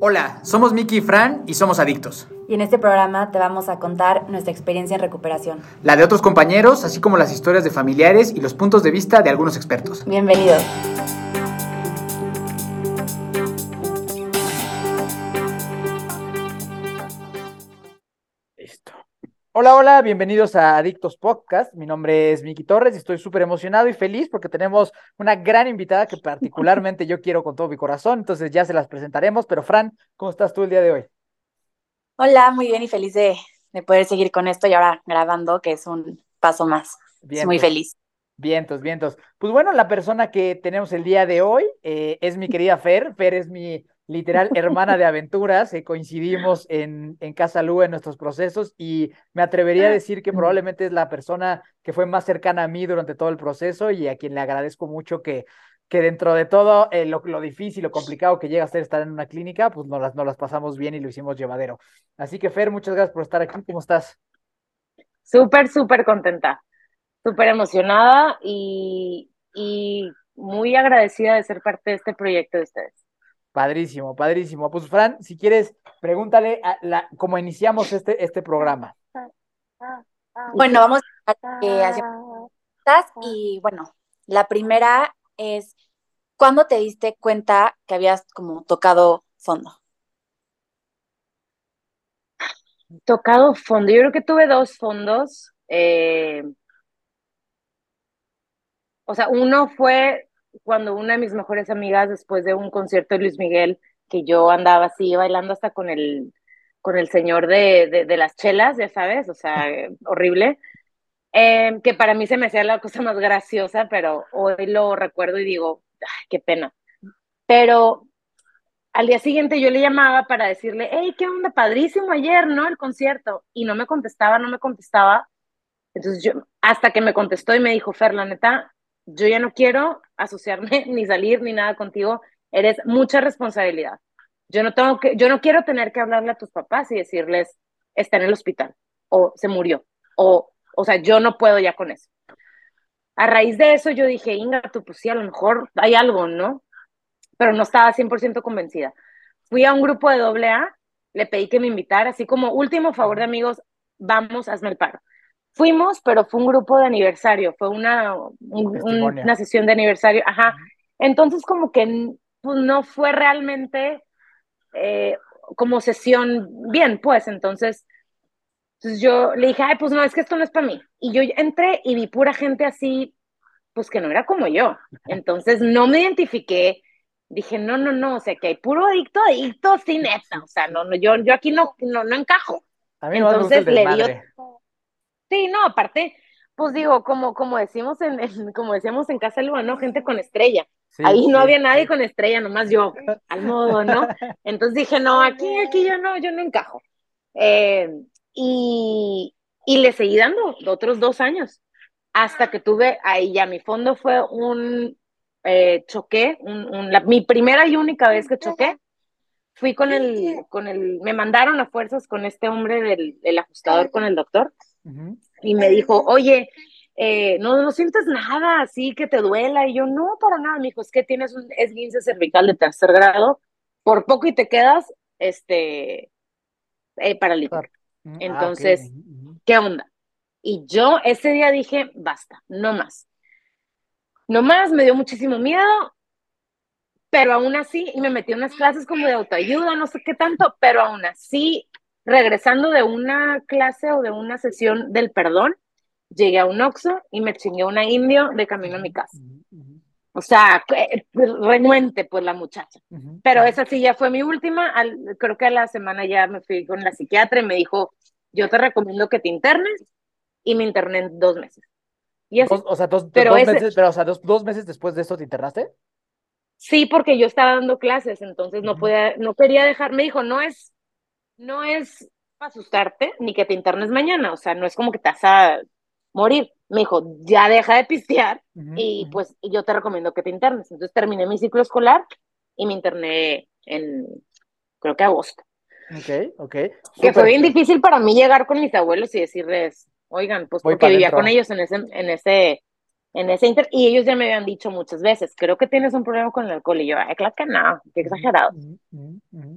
Hola, somos Miki y Fran y somos adictos. Y en este programa te vamos a contar nuestra experiencia en recuperación. La de otros compañeros, así como las historias de familiares y los puntos de vista de algunos expertos. Bienvenidos. Hola, hola, bienvenidos a Adictos Podcast. Mi nombre es Miki Torres y estoy súper emocionado y feliz porque tenemos una gran invitada que particularmente yo quiero con todo mi corazón, entonces ya se las presentaremos. Pero Fran, ¿cómo estás tú el día de hoy? Hola, muy bien y feliz de, poder seguir con esto y ahora grabando, que es un paso más. muy feliz. Vientos, vientos. Pues bueno, la persona que tenemos el día de hoy eh, es mi querida Fer. Fer es mi literal hermana de aventuras, eh, coincidimos en, en Casa Lu en nuestros procesos y me atrevería a decir que probablemente es la persona que fue más cercana a mí durante todo el proceso y a quien le agradezco mucho que, que dentro de todo eh, lo, lo, difícil, lo complicado que llega a ser estar en una clínica, pues nos las, nos las pasamos bien y lo hicimos llevadero. Así que Fer, muchas gracias por estar aquí. ¿Cómo estás? Súper, súper contenta, súper emocionada y, y muy agradecida de ser parte de este proyecto de ustedes. Padrísimo, padrísimo. Pues Fran, si quieres, pregúntale a la, cómo iniciamos este, este programa. Bueno, vamos a hacer y bueno, la primera es, ¿cuándo te diste cuenta que habías como tocado fondo? Tocado fondo, yo creo que tuve dos fondos. Eh, o sea, uno fue cuando una de mis mejores amigas, después de un concierto de Luis Miguel, que yo andaba así bailando hasta con el, con el señor de, de, las chelas, ya sabes, o sea, horrible, em, que para mí se me hacía la cosa más graciosa, pero hoy lo recuerdo y digo, ay, qué pena. Pero al día siguiente yo le llamaba para decirle, hey, qué onda, padrísimo ayer, ¿no? El concierto. Y no me contestaba, no me contestaba. Entonces yo, hasta que me contestó y me dijo, Fer, la neta, yo ya no quiero asociarme ni salir ni nada contigo, eres mucha responsabilidad. Yo no tengo que, yo no quiero tener que hablarle a tus papás y decirles, está en el hospital, o se murió, o, o sea, yo no puedo ya con eso. A raíz de eso yo dije, Inga, tú pues sí, a lo mejor hay algo, ¿no? Pero no estaba 100% convencida. Fui a un grupo de doble A, le pedí que me invitara, así como último favor de amigos, vamos, hazme el paro. Fuimos, pero fue un grupo de aniversario, fue una, una sesión de aniversario, ajá. Entonces como que pues, no fue realmente eh, como sesión bien, pues entonces, entonces yo le dije, ay, pues no, es que esto no es para mí. Y yo entré y vi pura gente así, pues que no era como yo. Entonces no me identifiqué, dije, no, no, no, o sea, que hay puro adicto, adicto, sin neta, o sea, no, no, yo, yo aquí no, no, no encajo. Entonces le dio Sí, no, aparte, pues digo, como, como decimos en, como decíamos en Casa Lua, ¿no? Gente con estrella. Ahí no había nadie con estrella, nomás yo, al modo, ¿no? Entonces dije, no, aquí, aquí yo no, yo no encajo. Eh, y, y le seguí dando otros dos años, hasta que tuve, ahí ya mi fondo fue un eh, choqué, un, mi primera y única vez que choqué, fui con el, con el, me mandaron a fuerzas con este hombre del, del ajustador con el doctor, y me dijo, oye, eh, no, no sientes nada así que te duela. Y yo, no, para nada. Me dijo, es que tienes un esguince cervical de tercer grado, por poco y te quedas este, eh, paralítico. Ah, Entonces, ¿qué onda? Y yo ese día dije, basta, no más. No más, me dio muchísimo miedo, pero aún así, y me metí en unas clases como de autoayuda, no sé qué tanto, pero aún así regresando de una clase o de una sesión del perdón, llegué a un Oxxo y me chingué una indio de camino a mi casa. O sea, renuente pues la muchacha. Pero esa sí ya fue mi última. creo que a la semana ya me fui con la psiquiatra y me dijo, yo te recomiendo que te internes y me interné en dos meses. Y o sea, dos, pero meses, pero, o sea, dos, meses después de eso te internaste. Sí, porque yo estaba dando clases, entonces no podía, no quería dejar, me dijo, no es no es para asustarte ni que te internes mañana, o sea, no es como que te vas a morir. Me dijo, ya deja de pistear y pues yo te recomiendo que te internes. Entonces terminé mi ciclo escolar y me interné en, creo que agosto. Ok, ok. Que fue bien difícil para mí llegar con mis abuelos y decirles, oigan, pues porque vivía con ellos en ese, en ese, en ese inter, y ellos ya me habían dicho muchas veces, creo que tienes un problema con el alcohol, y yo, ay, claro que no, qué exagerado.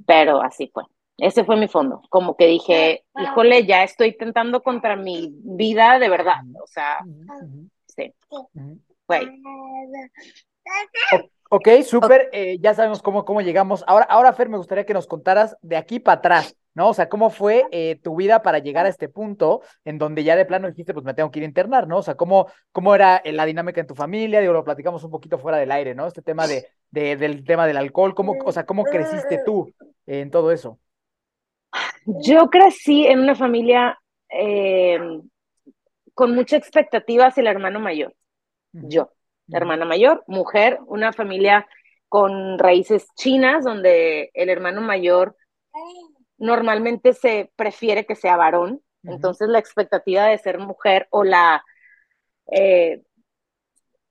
pero así fue. Ese fue mi fondo, como que dije, híjole, ya estoy tentando contra mi vida de verdad, o sea, sí, güey. Ok, súper, eh, ya sabemos cómo, cómo llegamos. Ahora, ahora, Fer, me gustaría que nos contaras de aquí para atrás, ¿no? O sea, ¿cómo fue eh, tu vida para llegar a este punto en donde ya de plano dijiste, pues me tengo que ir a internar, ¿no? O sea, ¿cómo, cómo era eh, la dinámica en tu familia? Digo, lo platicamos un poquito fuera del aire, ¿no? Este tema de, de del tema del alcohol, ¿cómo, o sea, ¿cómo creciste tú en todo eso? Yo crecí en una familia eh, con mucha expectativa hacia el hermano mayor. Yo, hermana mayor, mujer, una familia con raíces chinas, donde el hermano mayor normalmente se prefiere que sea varón. Entonces la expectativa de ser mujer o la... Eh,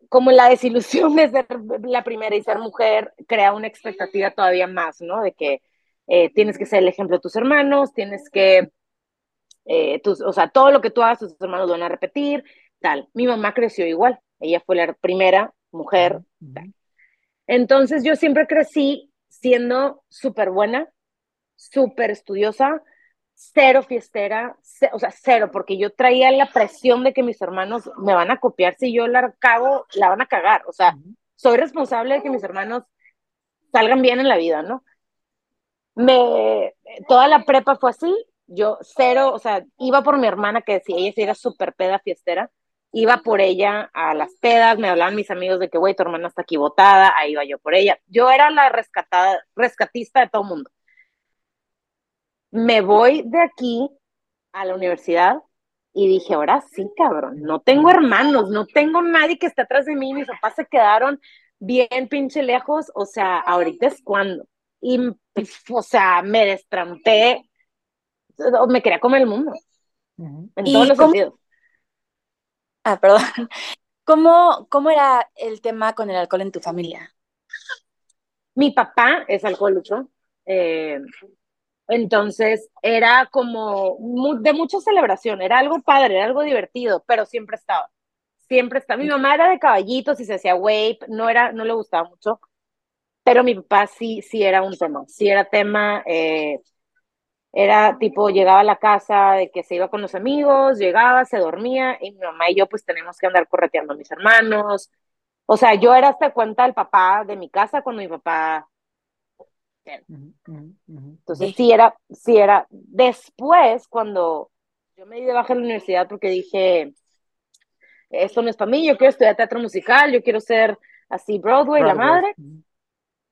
como la desilusión de ser la primera y ser mujer crea una expectativa todavía más, ¿no? De que eh, tienes que ser el ejemplo de tus hermanos, tienes que, eh, tus, o sea, todo lo que tú hagas, tus hermanos lo van a repetir, tal. Mi mamá creció igual, ella fue la primera mujer. Entonces yo siempre crecí siendo súper buena, súper estudiosa, cero fiestera, o sea, cero, porque yo traía la presión de que mis hermanos me van a copiar, si yo la cago, la van a cagar, o sea, soy responsable de que mis hermanos salgan bien en la vida, ¿no? Me, toda la prepa fue así, yo cero, o sea, iba por mi hermana que decía, ella sí era súper peda fiestera, iba por ella a las pedas, me hablaban mis amigos de que, güey, tu hermana está aquí botada, ahí iba yo por ella. Yo era la rescatada, rescatista de todo el mundo. Me voy de aquí a la universidad y dije, ahora sí, cabrón, no tengo hermanos, no tengo nadie que esté atrás de mí, mis papás se quedaron bien pinche lejos, o sea, ahorita es cuando y, o sea, me destrampé, me quería comer el mundo, en todos los sentidos. Ah, perdón. ¿Cómo, ¿Cómo era el tema con el alcohol en tu familia? Mi papá es alcohólico, eh, entonces era como de mucha celebración, era algo padre, era algo divertido, pero siempre estaba, siempre estaba. Mi mamá era de caballitos y se hacía wave, no, era, no le gustaba mucho, pero mi papá sí, sí era un tema, sí era tema, eh, era tipo, llegaba a la casa de que se iba con los amigos, llegaba, se dormía, y mi mamá y yo pues tenemos que andar correteando a mis hermanos. O sea, yo era hasta cuenta el papá de mi casa cuando mi papá... Entonces sí era, sí era. Después, cuando yo me di de baja en la universidad porque dije, esto no es para mí, yo quiero estudiar teatro musical, yo quiero ser así Broadway. la madre.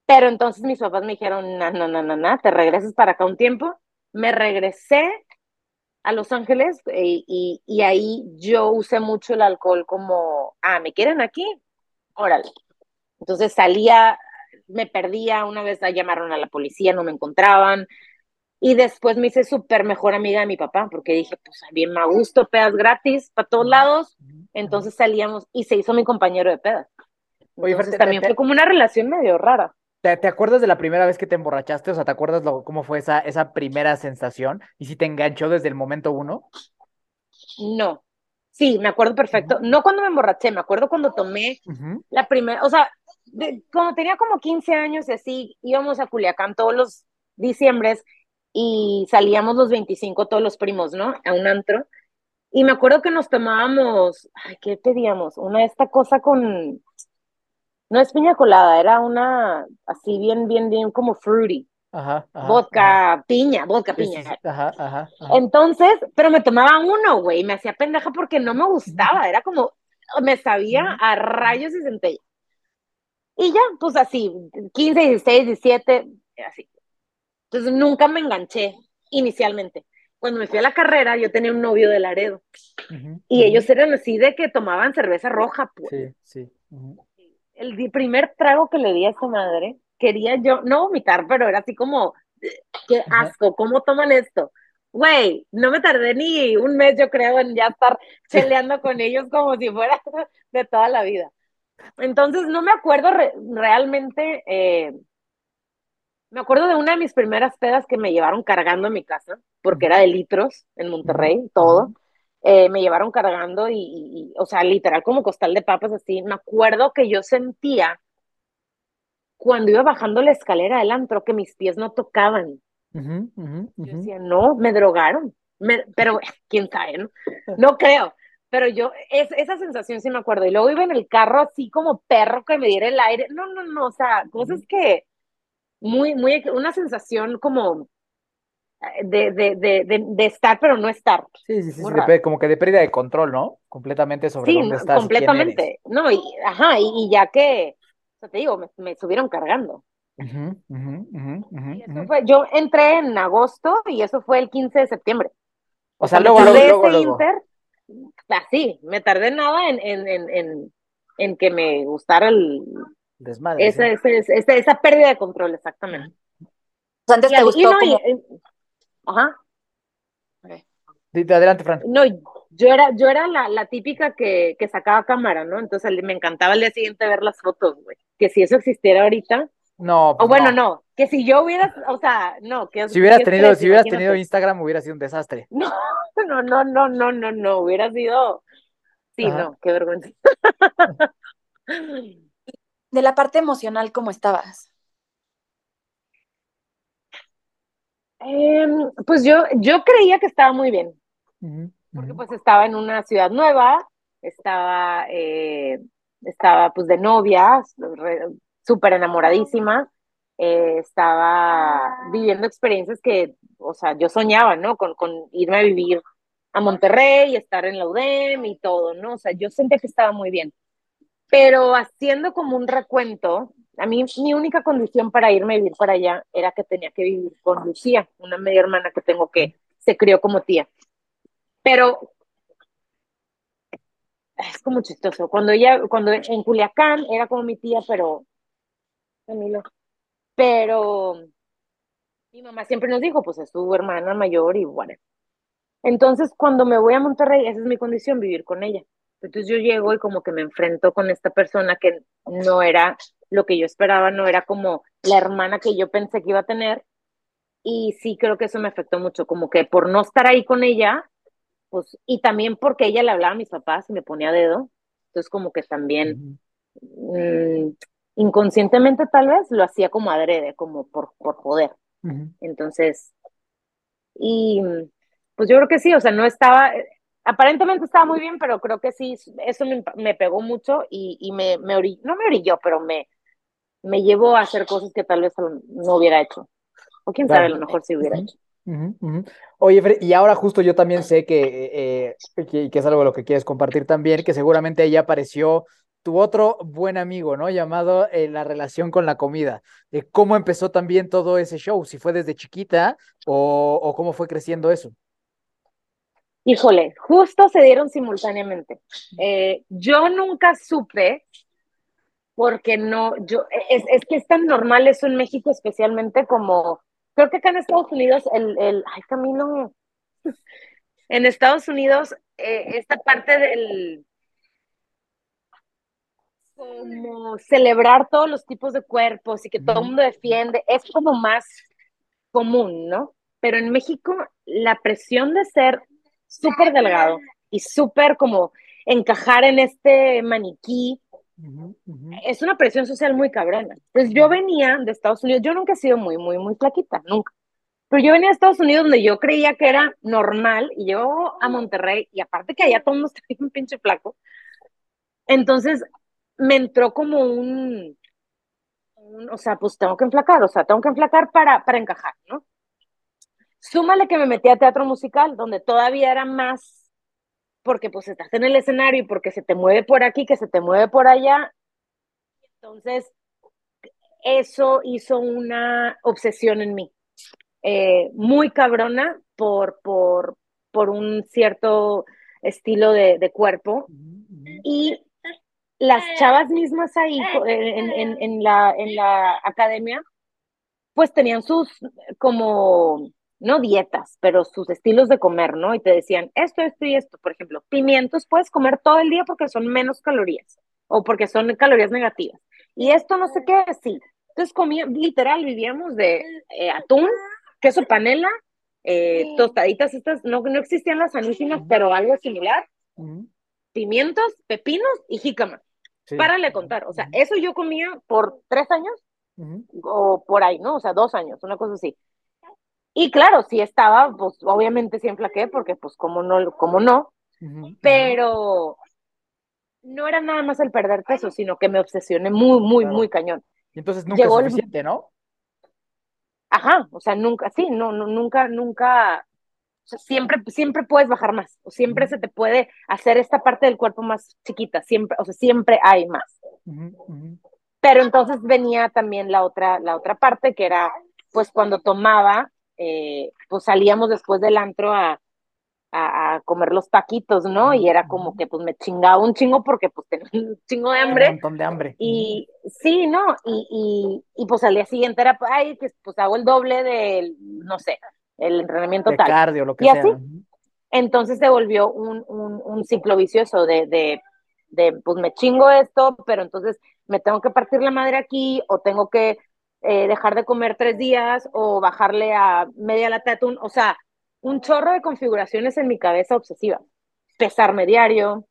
Pero entonces mis papás me dijeron, no, no, no, no, no, te regresas para acá un tiempo. Me regresé a Los Ángeles eh, y, y, ahí yo usé mucho el alcohol como, ah, ¿me quieren aquí? Órale. Entonces salía, me perdía, una vez llamaron a la policía, no me encontraban. Y después me hice súper mejor amiga de mi papá, porque dije, pues bien me gusto, pedas gratis para todos lados. Entonces salíamos y se hizo mi compañero de pedas. Entonces, también fue como una relación medio rara. ¿Te, acuerdas de la primera vez que te emborrachaste? O sea, ¿te acuerdas cómo fue esa, esa primera sensación? ¿Y si te enganchó desde el momento uno? No. Sí, me acuerdo perfecto. No cuando me emborraché, me acuerdo cuando tomé la primera, o sea, cuando tenía como 15 años y así, íbamos a Culiacán todos los diciembres y salíamos los 25 todos los primos, ¿no? A un antro. Y me acuerdo que nos tomábamos, ay, ¿qué pedíamos? Una esta cosa con, no es piña colada, era una así bien, bien, bien como fruity. Ajá, vodka, piña, vodka, piña. Ajá, ajá, Entonces, pero me tomaba uno, güey, me hacía pendeja porque no me gustaba, era como, me sabía a rayos y centella. Y ya, pues así, 15, 16, 17, así. Entonces nunca me enganché inicialmente. Cuando me fui a la carrera, yo tenía un novio de Laredo. y ellos eran así de que tomaban cerveza roja, pues. Sí, sí el primer trago que le di a esa madre, quería yo, no vomitar, pero era así como, qué asco, ¿cómo toman esto? Güey, no me tardé ni un mes, yo creo, en ya estar cheleando con ellos como si fuera de toda la vida. Entonces, no me acuerdo realmente, eh, me acuerdo de una de mis primeras pedas que me llevaron cargando a mi casa, porque era de litros en Monterrey, todo. Eh, me llevaron cargando y, o sea, literal como costal de papas así. Me acuerdo que yo sentía cuando iba bajando la escalera del antro, que mis pies no tocaban. Yo decía, no, me drogaron. Me- pero quién sabe, ¿no? No creo. Pero yo, es, esa sensación sí me acuerdo. Y luego iba en el carro así como perro que me diera el aire. No, no, no, o sea, cosas que muy, muy, una sensación como de, de, de, de, de estar, pero no estar. Sí, sí, sí, sí, como que de pérdida de control, ¿no? Completamente sobre Sí, dónde estás y quién eres. completamente. No, y, ajá, y, y ya que, o sea, te digo, me, me subieron cargando. Y eso fue, yo entré en agosto y eso fue el 15 de septiembre. O sea, me luego, luego, luego, ese luego. inter, así, me tardé nada en, en, en, en, en que me gustara el, Desmadre, esa, sí. esa, esa, esa pérdida de control, exactamente. O sea, antes Y, te al- y gustó no, y- como... ajá, Dite, Adelante, Fran. no, yo era, yo era la, la típica que, que sacaba cámara, ¿no? Entonces me encantaba el día siguiente ver las fotos, güey. Que si eso existiera ahorita, No, o pues bueno, no. no, que si yo hubiera, o sea, no, que Si hubieras tenido, estrés, si hubieras imagínate. tenido Instagram, hubiera sido un desastre. No, no, no, no, no, no, no, hubiera sido, sí, Ajá. no, qué vergüenza. De la parte emocional, ¿cómo estabas? Em, pues yo, yo creía que estaba muy bien, porque pues estaba en una ciudad nueva, estaba, eh, estaba pues de novia, súper enamoradísima, eh, estaba viviendo experiencias que, o sea, yo soñaba, ¿no? Con, con irme a vivir a Monterrey, estar en la UDEM y todo, ¿no? O sea, yo sentía que estaba muy bien. Pero haciendo como un recuento, a mí mi única condición para irme a vivir para allá era que tenía que vivir con Lucía, una media hermana que tengo que se crió como tía. Pero es como chistoso. Cuando ella, cuando en Culiacán era como mi tía, pero Camilo, pero mi mamá siempre nos dijo, pues es su hermana mayor y bueno. Entonces, cuando me voy a Monterrey, esa es mi condición, vivir con ella. Entonces yo llego y como que me enfrento con esta persona que no era lo que yo esperaba, no era como la hermana que yo pensé que iba a tener. Y sí creo que eso me afectó mucho, como que por no estar ahí con ella, pues, y también porque ella le hablaba a mis papás y me ponía dedo. Entonces como que también mm, inconscientemente tal vez lo hacía como adrede, como por, por joder. Entonces, y pues yo creo que sí, o sea, no estaba, aparentemente estaba muy bien, pero creo que sí, eso me, me pegó mucho y, y me, me ori- no me orilló, pero me, me llevó a hacer cosas que tal vez no hubiera hecho. O quién sabe, a lo mejor sí hubiera hecho. Oye, y ahora justo yo también sé que, eh, que, que es algo de lo que quieres compartir también, que seguramente ahí apareció tu otro buen amigo, ¿no? Llamado eh, la relación con la comida. Eh, ¿cómo empezó también todo ese show? ¿Si fue desde chiquita o, o cómo fue creciendo eso? Híjole, justo se dieron simultáneamente. Eh, yo nunca supe, porque no, yo, es, es que es tan normal eso en México especialmente como, creo que acá en Estados Unidos, el, el ay Camilo, en Estados Unidos, eh, esta parte del, como celebrar todos los tipos de cuerpos y que todo el mundo defiende, es como más común, ¿no? Pero en México la presión de ser súper delgado y súper como encajar en este maniquí es una presión social muy cabrona. Entonces yo venía de Estados Unidos, yo nunca he sido muy, muy, muy flaquita, nunca. Pero yo venía de Estados Unidos donde yo creía que era normal y yo a Monterrey y aparte que allá todo el mundo está bien pinche flaco. Entonces me entró como un, un, o sea, pues tengo que enflacar, o sea, tengo que enflacar para, para encajar, ¿no? Súmale que me metí a teatro musical, donde todavía era más, porque pues estás en el escenario y porque se te mueve por aquí, que se te mueve por allá. Entonces, eso hizo una obsesión en mí, eh, muy cabrona por, por, por un cierto estilo de, de cuerpo. Y las chavas mismas ahí en, en, en, la, en la academia, pues tenían sus como, no dietas, pero sus estilos de comer, ¿no? Y te decían esto, esto y esto. Por ejemplo, pimientos puedes comer todo el día porque son menos calorías o porque son calorías negativas. Y esto no sé qué, sí. Entonces comía, literal, vivíamos de eh, atún, queso panela, eh, tostaditas estas, no, no existían las sanísimas, pero algo similar, pimientos, pepinos y jícama. Sí. Párale a contar. O sea, eso yo comía por tres años o por ahí, ¿no? O sea, dos años, una cosa así. Y claro, sí estaba, pues obviamente sí enflaqué, porque pues como no, como no, pero no era nada más el perder peso, sino que me obsesioné muy, muy, muy cañón. Y entonces nunca Llegó es suficiente, ¿no? Ajá, o sea, nunca, sí, no, no nunca, nunca, siempre, siempre puedes bajar más, o siempre se te puede hacer esta parte del cuerpo más chiquita, siempre, o sea, siempre hay más. Pero entonces venía también la otra, la otra parte que era, pues cuando tomaba, eh, pues salíamos después del antro a, a, comer los taquitos, ¿no? Y era como que pues me chingaba un chingo porque pues tenía un chingo de hambre. Un montón de hambre. Y sí, ¿no? Y, y, y pues al día siguiente era, ay, pues, pues hago el doble del, no sé, el entrenamiento de tal. cardio, lo que y sea. así, entonces se volvió un, un, un ciclo vicioso de, de, de, pues me chingo esto, pero entonces me tengo que partir la madre aquí o tengo que eh, dejar de comer tres días o bajarle a media lata de atún. O sea, un chorro de configuraciones en mi cabeza obsesiva. Pesarme diario,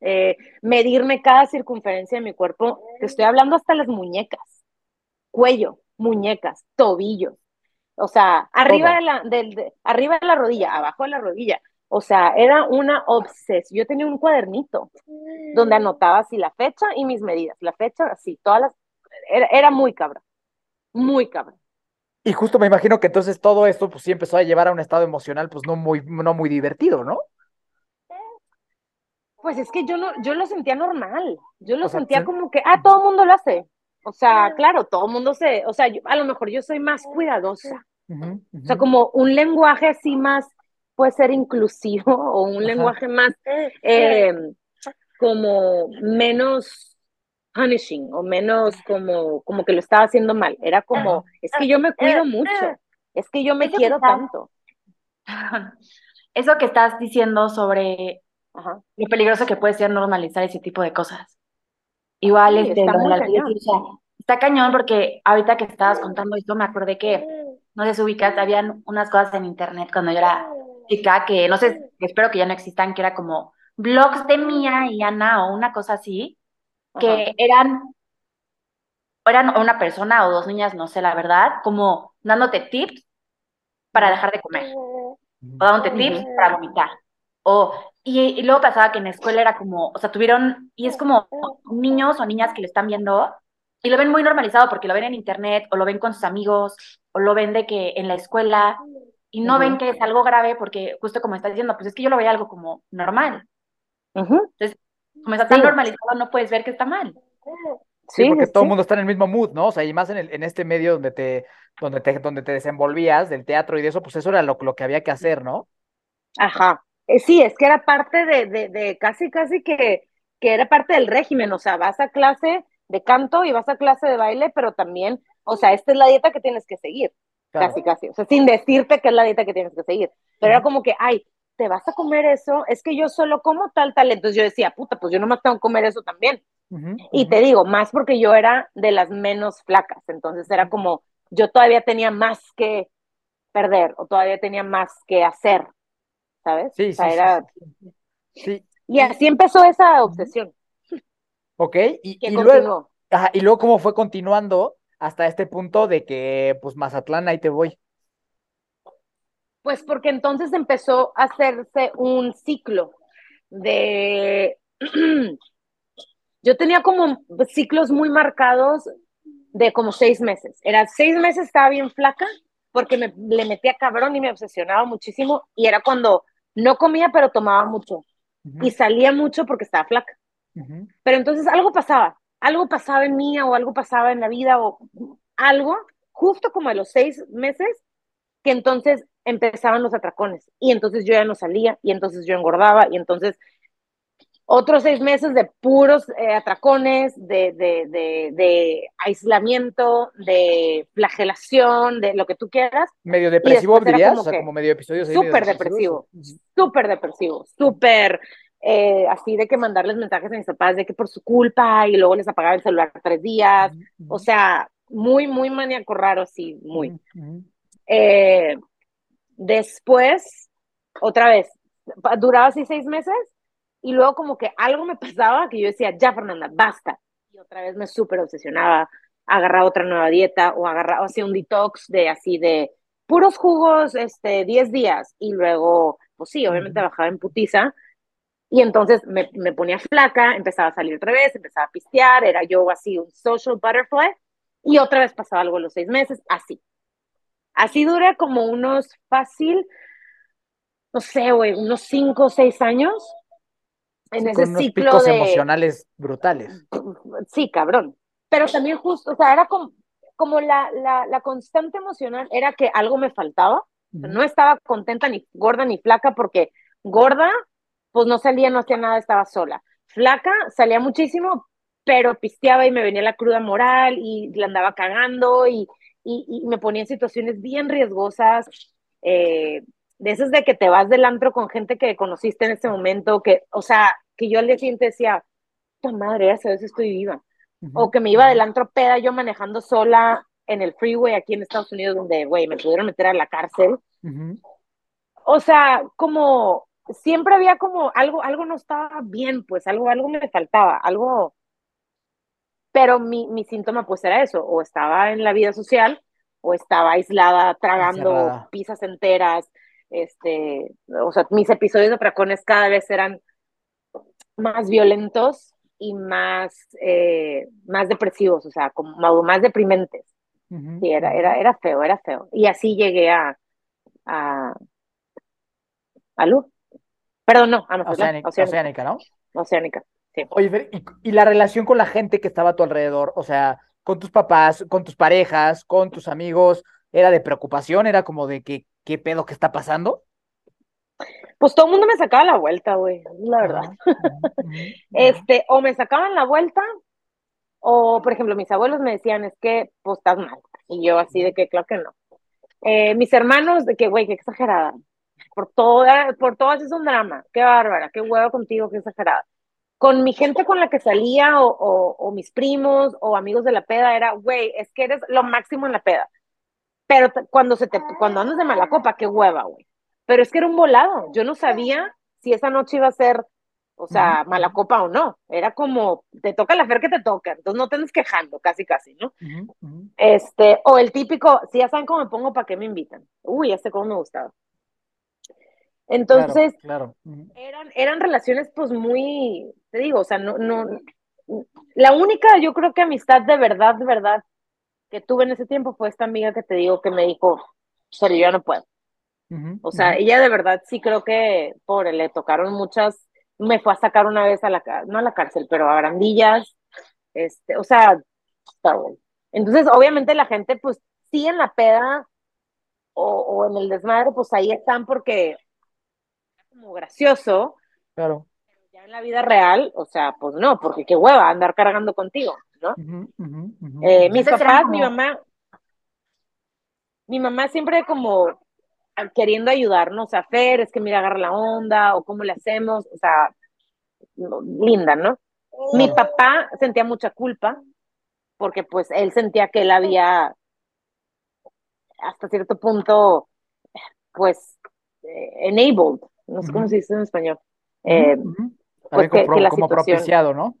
eh, medirme cada circunferencia de mi cuerpo. Te estoy hablando hasta las muñecas, cuello, muñecas, tobillos. O sea, arriba de, la, de, arriba de la rodilla, abajo de la rodilla. O sea, era una obsesión. Yo tenía un cuadernito donde anotaba así la fecha y mis medidas. La fecha, así, todas las... Era, era muy cabra, muy cabra. Y justo me imagino que entonces todo esto pues sí empezó a llevar a un estado emocional pues no muy, no muy divertido, ¿no? Pues es que yo no, yo lo sentía normal. Yo lo sentía como que, ah, todo el mundo lo hace. O sea, claro, todo el mundo se, o sea, a lo mejor yo soy más cuidadosa. O sea, como un lenguaje así más, puede ser inclusivo o un lenguaje más, eh, como menos punishing o menos como, como que lo estaba haciendo mal. Era como, es que yo me cuido mucho, es que yo me quiero tanto. Eso que estás diciendo sobre lo peligroso que puede ser normalizar ese tipo de cosas. Igual, este, está, cañón. está cañón porque ahorita que estabas contando esto me acordé que, no sé si ubicas, habían unas cosas en internet cuando yo era chica que, no sé, espero que ya no existan, que era como blogs de Mía y Ana o una cosa así, que eran, eran una persona o dos niñas, no sé la verdad, como dándote tips para dejar de comer, o dándote tips para vomitar. O, y, luego pasaba que en la escuela era como, o sea, tuvieron, y es como niños o niñas que lo están viendo y lo ven muy normalizado porque lo ven en internet o lo ven con sus amigos o lo ven de que en la escuela y no ven que es algo grave porque justo como estás diciendo, pues es que yo lo veía algo como normal. Entonces, como está tan normalizado, no puedes ver que está mal. Sí, porque todo el mundo está en el mismo mood, ¿no? O sea, y más en, el, en este medio donde te, donde te, donde te desenvolvías, del teatro y de eso, pues eso era lo, lo que había que hacer, ¿no? Ajá. Eh, sí, es que era parte de, de, de, casi, casi que, que era parte del régimen, o sea, vas a clase de canto y vas a clase de baile, pero también, o sea, esta es la dieta que tienes que seguir, casi, casi, o sea, sin decirte que es la dieta que tienes que seguir, pero era como que, ay, te vas a comer eso, es que yo solo como tal, tal. Entonces yo decía, puta, pues yo no más tengo que comer eso también. y te digo, más porque yo era de las menos flacas, entonces era como, yo todavía tenía más que perder o todavía tenía más que hacer, ¿sabes? Sí, o sea, sí, era... sí, Y así empezó esa obsesión. Ok, y, y luego, ajá, y luego cómo fue continuando hasta este punto de que, pues, Mazatlán, ahí te voy. Pues porque entonces empezó a hacerse un ciclo de... Yo tenía como ciclos muy marcados de como seis meses. Era seis meses estaba bien flaca porque me, le metía cabrón y me obsesionaba muchísimo y era cuando no comía pero tomaba mucho y salía mucho porque estaba flaca. Pero entonces algo pasaba, algo pasaba en mí o algo pasaba en la vida o algo, justo como a los seis meses, que entonces empezaban los atracones y entonces yo ya no salía y entonces yo engordaba y entonces otros seis meses de puros eh, atracones, de, de, de, de, aislamiento, de flagelación, de lo que tú quieras. Medio depresivo, dirías, como o sea, como medio episodio. Súper depresivo, súper depresivo, súper eh, así de que mandarles mensajes a mis papás de que por su culpa y luego les apagaba el celular tres días, o sea, muy, muy maníaco raro, así, muy. eh, Después, otra vez, duraba así seis meses y luego como que algo me pasaba que yo decía, ya Fernanda, basta. Y otra vez me súper obsesionaba agarraba otra nueva dieta o agarraba, hacía un detox de así de puros jugos, este, 10 días y luego, pues sí, obviamente bajaba en putiza y entonces me, me, ponía flaca, empezaba a salir otra vez, empezaba a pistear, era yo así un social butterfly y otra vez pasaba algo los seis meses, así. Así dura como unos fácil, no sé, güey, unos cinco o seis años en ese ciclo picos emocionales brutales. Sí, cabrón. Pero también justo, o sea, era como, como la, la, la constante emocional era que algo me faltaba. No estaba contenta ni gorda ni flaca porque gorda, pues no salía, no hacía nada, estaba sola. Flaca, salía muchísimo, pero pisteaba y me venía la cruda moral y la andaba cagando y, y, me ponía en situaciones bien riesgosas. Eh, de esas de que te vas del antro con gente que conociste en ese momento, que, o sea, que yo al día siguiente decía, puta madre, a veces estoy viva. O que me iba del antro peda yo manejando sola en el freeway aquí en Estados Unidos, donde, güey, me pudieron meter a la cárcel. O sea, como siempre había como algo, algo no estaba bien, pues algo, algo me faltaba, algo. Pero mi, mi síntoma, pues era eso, o estaba en la vida social, o estaba aislada, tragando pizzas enteras, este, o sea, mis episodios de tracones cada vez eran más violentos y más, eh, más depresivos, o sea, como más deprimentes. Sí, era, era, era feo, era feo. Y así llegué a, a, a Lu. Perdón, no, a Oceánica, Oceánica, ¿no? Oceánica, sí. Oye, y, y la relación con la gente que estaba a tu alrededor, o sea, con tus papás, con tus parejas, con tus amigos, ¿era de preocupación? ¿Era como de que qué pedo que está pasando? Pues todo el mundo me sacaba la vuelta, güey, la verdad. este, o me sacaban la vuelta, o por ejemplo, mis abuelos me decían, es que, pues estás mal. Y yo así de que, claro que no. Eh, mis hermanos, de que, güey, qué exagerada. Por, toda, por todas es un drama. Qué bárbara, qué huevo contigo, qué exagerada. Con mi gente con la que salía, o, o, o mis primos, o amigos de la peda, era, güey, es que eres lo máximo en la peda. Pero cuando, se te, cuando andas de mala copa, qué hueva, güey. Pero es que era un volado. Yo no sabía si esa noche iba a ser, o sea, mala copa o no. Era como, te toca la fer que te toca. Entonces no te andes quejando, casi, casi, ¿no? Este, o el típico, si ya saben cómo me pongo, ¿para qué me invitan? Uy, este cómo me gustaba. Entonces, claro, Eran, eran relaciones, pues muy, te digo, o sea, no, no, la única, yo creo que amistad de verdad, de verdad, que tuve en ese tiempo fue esta amiga que te digo que me dijo, sorry, yo no puedo. o sea, ella de verdad sí creo que, pobre, le tocaron muchas, me fue a sacar una vez a la, no a la cárcel, pero a Brandillas, este, o sea, está bueno. Entonces, obviamente la gente, pues, sí en la peda o, o en el desmadre, pues ahí están porque es como gracioso. Claro. En la vida real, o sea, pues no, porque qué hueva andar cargando contigo. ¿no? Eh, mis papás, mi mamá, mi mamá siempre como queriendo ayudarnos a hacer, es que mira, agarra la onda, o cómo le hacemos, o sea, linda, ¿no? Mi papá sentía mucha culpa, porque pues él sentía que él había, hasta cierto punto, pues, eh, enabled, no sé cómo se dice en español. Eh, pues que, la como propiciado, ¿no?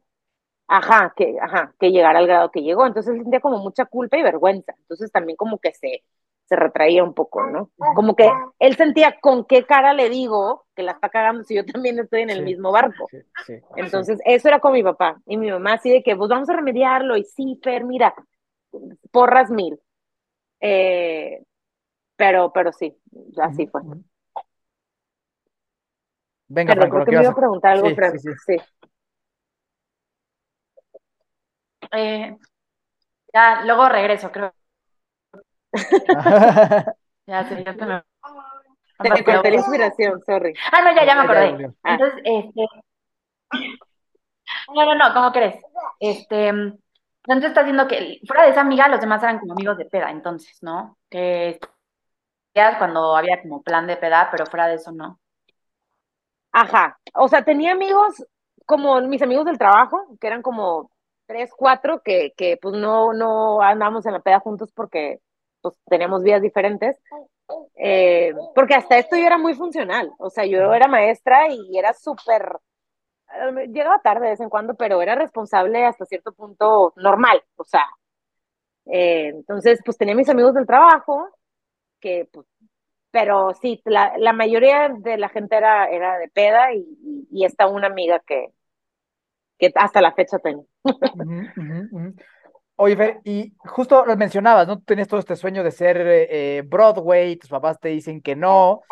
Ajá, que, ajá, que llegara al grado que llegó. Entonces él sentía como mucha culpa y vergüenza. Entonces también como que se, se retraía un poco, ¿no? Como que él sentía con qué cara le digo que la está cagando si yo también estoy en el mismo barco. Entonces, eso era con mi papá. Y mi mamá así de que, pues vamos a remediarlo. Y sí, Fer, mira, porras mil. Eh, pero, pero sí, así fue. Venga, que me iba a preguntar algo, sí. Eh, ya, luego regreso, creo. ya, sí, ya te me... Te corté la inspiración, sorry. Ah, no, ya, ya me acordé. Entonces, este... No, no, no, ¿cómo crees? Este... Entonces está diciendo que fuera de esa amiga, los demás eran como amigos de peda, entonces, ¿no? Que cuando había como plan de peda, pero fuera de eso no. Ajá. O sea, tenía amigos como mis amigos del trabajo, que eran como tres, cuatro que, que pues no, no andamos en la peda juntos porque pues teníamos vidas diferentes. Eh, porque hasta esto yo era muy funcional, o sea, yo era maestra y era súper, eh, llegaba tarde de vez en cuando, pero era responsable hasta cierto punto normal, o sea, Eh, entonces, pues tenía mis amigos del trabajo, que pues, pero sí, la, la mayoría de la gente era, era de peda y, y, está una amiga que, que hasta la fecha tengo. Oye, Fer, y justo lo mencionabas, ¿no? Tú tienes todo este sueño de ser eh, Broadway, tus papás te dicen que no.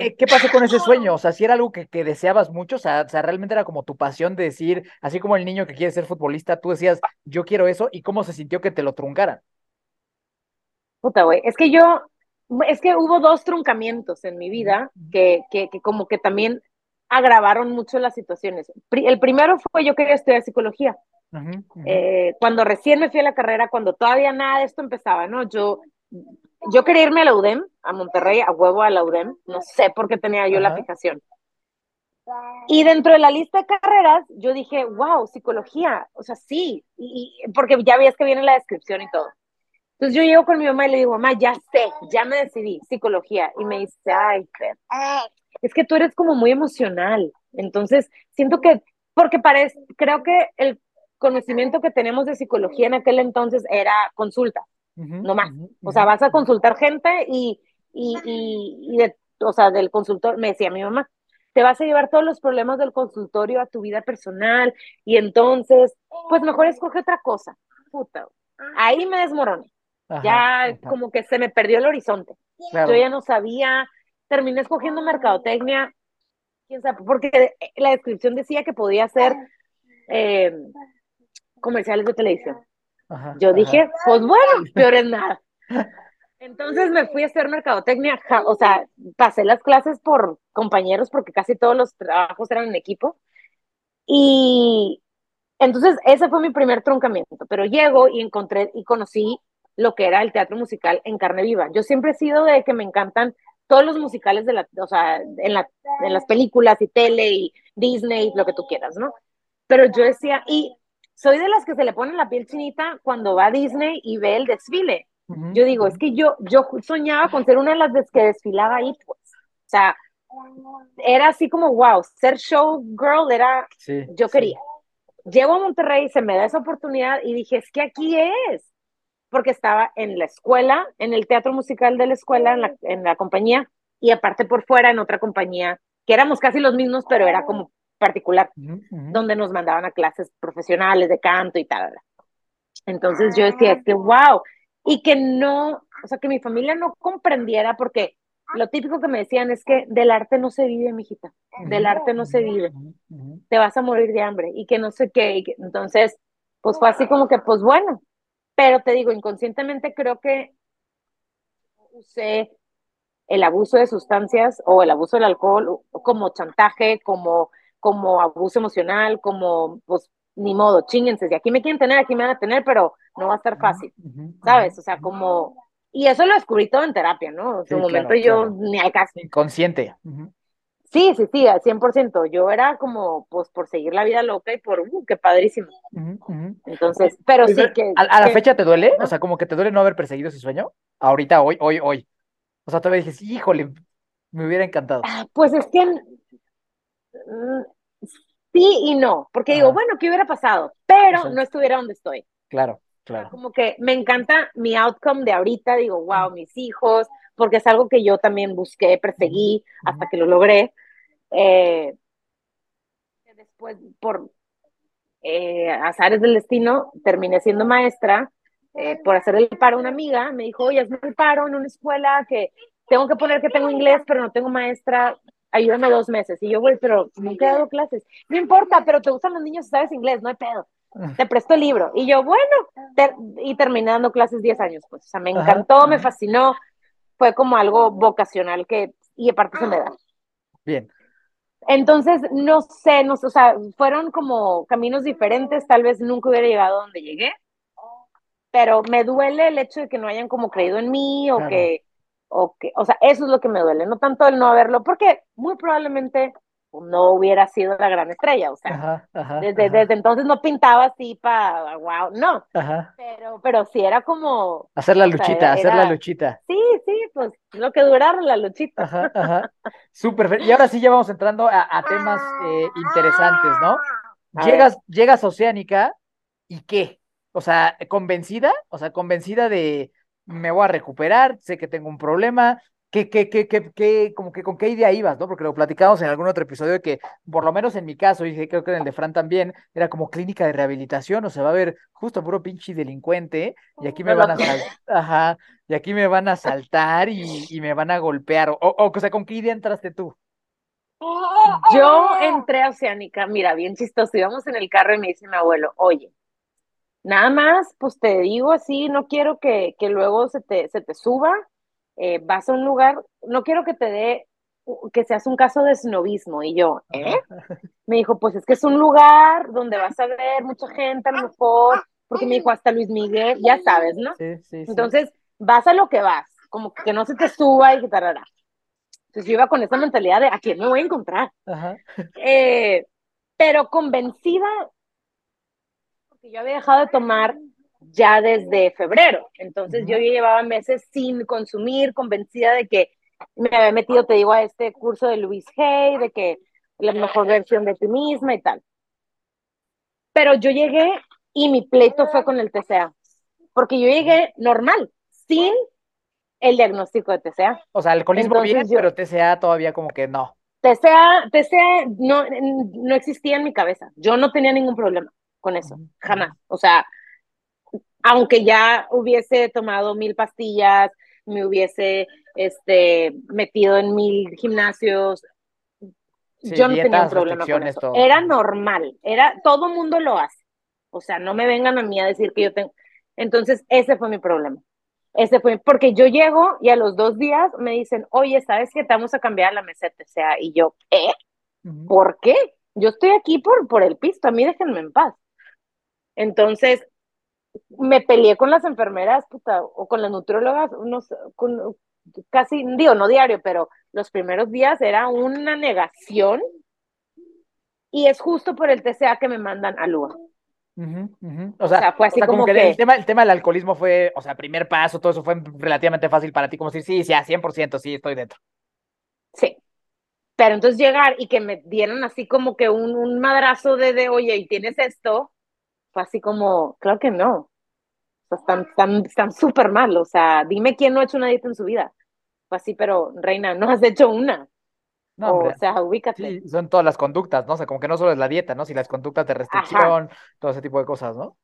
Eh, ¿Qué pasó con ese sueño? O sea, si era algo que, que deseabas mucho, o sea, o sea, realmente era como tu pasión de decir, así como el niño que quiere ser futbolista, tú decías, yo quiero eso, ¿y cómo se sintió que te lo truncaran? Puta, güey, es que yo, es que hubo dos truncamientos en mi vida que, que, que como que también agravaron mucho las situaciones. El primero fue yo quería estudiar psicología. Eh, cuando recién me fui a la carrera, cuando todavía nada de esto empezaba, ¿no? Yo, yo quería irme a la UDEM, a Monterrey, a huevo a la UDEM, no sé por qué tenía yo la fijación. Y dentro de la lista de carreras, yo dije, wow, psicología, o sea, sí, y, porque ya ves que viene la descripción y todo. Entonces yo llego con mi mamá y le digo, mamá, ya sé, ya me decidí, psicología. Y me dice, ay, es que tú eres como muy emocional. Entonces, siento que, porque parece, creo que el conocimiento que tenemos de psicología en aquel entonces era consulta, no más. o sea, vas a consultar gente y, y, y, de, o sea, del consultor, me decía mi mamá, te vas a llevar todos los problemas del consultorio a tu vida personal y entonces, pues mejor escoge otra cosa. Puta, ahí me desmoroné. Ya como que se me perdió el horizonte. Yo ya no sabía, terminé escogiendo mercadotecnia, quién sabe, porque la descripción decía que podía ser eh, comerciales de televisión. Yo dije, pues bueno, peor es nada. Entonces me fui a hacer mercadotecnia, o sea, pasé las clases por compañeros porque casi todos los trabajos eran en equipo. Y entonces ese fue mi primer truncamiento, pero llego y encontré y conocí lo que era el teatro musical en carne viva. Yo siempre he sido de que me encantan todos los musicales de la, o sea, en, la, en las películas y tele y Disney, lo que tú quieras, ¿no? Pero yo decía, y soy de las que se le pone la piel chinita cuando va a Disney y ve el desfile. Yo digo, es que yo, yo soñaba con ser una de las que desfilaba ahí, pues. O sea, era así como, wow, ser showgirl era, yo quería. Llego a Monterrey, se me da esa oportunidad y dije, es que aquí es. Porque estaba en la escuela, en el teatro musical de la escuela, en la, en la compañía, y aparte por fuera en otra compañía, que éramos casi los mismos, pero era como particular, donde nos mandaban a clases profesionales de canto y tal. Entonces yo decía, es que wow, y que no, o sea, que mi familia no comprendiera porque lo típico que me decían es que del arte no se vive, mijita, del arte no se vive, te vas a morir de hambre y que no sé qué, entonces, pues fue así como que, pues bueno, pero te digo, inconscientemente creo que usé el abuso de sustancias o el abuso del alcohol como chantaje, como como abuso emocional, como, pues, ni modo, chinguense, si aquí me quieren tener, aquí me van a tener, pero no va a estar fácil, ¿sabes? O sea, como, y eso lo descubrí todo en terapia, ¿no? En su momento yo ni al caso. Inconsciente. Sí, sí, sí, al 100%. Yo era como, pues, por seguir la vida loca y por, uh, qué padrísimo. Entonces, pero sí que... ¿A, la fecha te duele? O sea, como que te duele no haber perseguido ese sueño. Ahorita, hoy, hoy, hoy. O sea, todavía dices, híjole, me hubiera encantado. Ah, pues es que Mm, sí y no, porque digo, bueno, ¿qué hubiera pasado? Pero no estuviera donde estoy. Claro, claro. Como que me encanta mi outcome de ahorita, digo, wow, mis hijos, porque es algo que yo también busqué, perseguí hasta que lo logré. Eh, después, por eh, azares del destino, terminé siendo maestra. Eh, por hacer el paro a una amiga, me dijo, oye, hazme el paro en una escuela que tengo que poner que tengo inglés, pero no tengo maestra ayúdame dos meses. Y yo, güey, pero nunca he dado clases. No importa, pero te gustan los niños y sabes inglés, no hay pedo. Te presto el libro. Y yo, bueno, y terminé dando clases 10 años, pues. O sea, me encantó, me fascinó. Fue como algo vocacional que, y aparte se me da. Bien. Entonces, no sé, no, o sea, fueron como caminos diferentes, tal vez nunca hubiera llegado donde llegué, pero me duele el hecho de que no hayan como creído en mí o que o que, o sea, eso es lo que me duele, no tanto el no haberlo, porque muy probablemente no hubiera sido la gran estrella, o sea, desde, desde entonces no pintaba así para, wow, no, pero, pero sí era como... Hacer la luchita, hacer la luchita. Sí, sí, pues lo que durara la luchita. Ajá, ajá. Súper, y ahora sí ya vamos entrando a, temas eh, interesantes, ¿no? llegas, llegas a Oceánica, ¿y qué? O sea, convencida, o sea, convencida de me voy a recuperar, sé que tengo un problema, ¿Qué, qué, qué, qué, qué, como que con qué idea ibas, ¿no? Porque lo platicamos en algún otro episodio de que, por lo menos en mi caso, y creo que en el de Fran también, era como clínica de rehabilitación, o sea, va a haber justo puro pinche delincuente, y aquí me van a saltar, ajá, y aquí me van a saltar y, y me van a golpear. O, o, o sea, ¿con qué idea entraste tú? Yo entré a Oceánica, mira, bien chistoso, íbamos en el carro y me dice mi abuelo, oye, nada más, pues te digo así, no quiero que, que luego se te, se te suba eh, vas a un lugar, no quiero que te dé, que seas un caso de snobismo. Y yo, ¿eh? Me dijo, pues es que es un lugar donde vas a ver mucha gente, a lo mejor, porque me dijo hasta Luis Miguel, ya sabes, ¿no? Sí, sí, Entonces, vas a lo que vas, como que no se te suba y que tarara. Entonces yo iba con esa mentalidad de a quién me voy a encontrar. Eh, pero convencida, porque yo había dejado de tomar ya desde febrero. Entonces yo ya llevaba meses sin consumir, convencida de que me había metido, te digo, a este curso de Luis Hay, de que la mejor versión de ti misma y tal. Pero yo llegué y mi pleito fue con el TCA, porque yo llegué normal, sin el diagnóstico de TCA. O sea, alcoholismo bien, pero TCA todavía como que no. TCA, TCA no, no existía en mi cabeza. Yo no tenía ningún problema con eso, jamás. O sea, aunque ya hubiese tomado mil pastillas, me hubiese este, metido en mil gimnasios, yo no tenía un problema con eso. Era normal, era, todo mundo lo hace. O sea, no me vengan a mí a decir que yo tengo. Entonces, ese fue mi problema. Ese fue, porque yo llego y a los dos días me dicen, oye, ¿sabes que te vamos a cambiar la meseta? O sea, y yo, ¿eh? ¿Por qué? Yo estoy aquí por, por el pisto, a mí déjenme en paz. Entonces, me peleé con las enfermeras, puta, o con las nutriólogas, unos, con, casi, digo, no diario, pero los primeros días era una negación. Y es justo por el TCA que me mandan a Lua. O, sea, fue así como, que, El, tema, el tema del alcoholismo fue, o sea, primer paso, todo eso fue relativamente fácil para ti, como decir, sí, sí, a 100%, sí, estoy dentro. Sí. Pero entonces llegar y que me dieran así como que un, un madrazo de, de, oye, y tienes esto, fue así como, claro que no. Sea, están, están, están súper mal. O sea, dime quién no ha hecho una dieta en su vida. Fue así, pero reina, no has hecho una. No, o sea, ubícate. Sí, son todas las conductas, ¿no? O sea, como que no solo es la dieta, ¿no? Si las conductas de restricción, todo ese tipo de cosas, ¿no?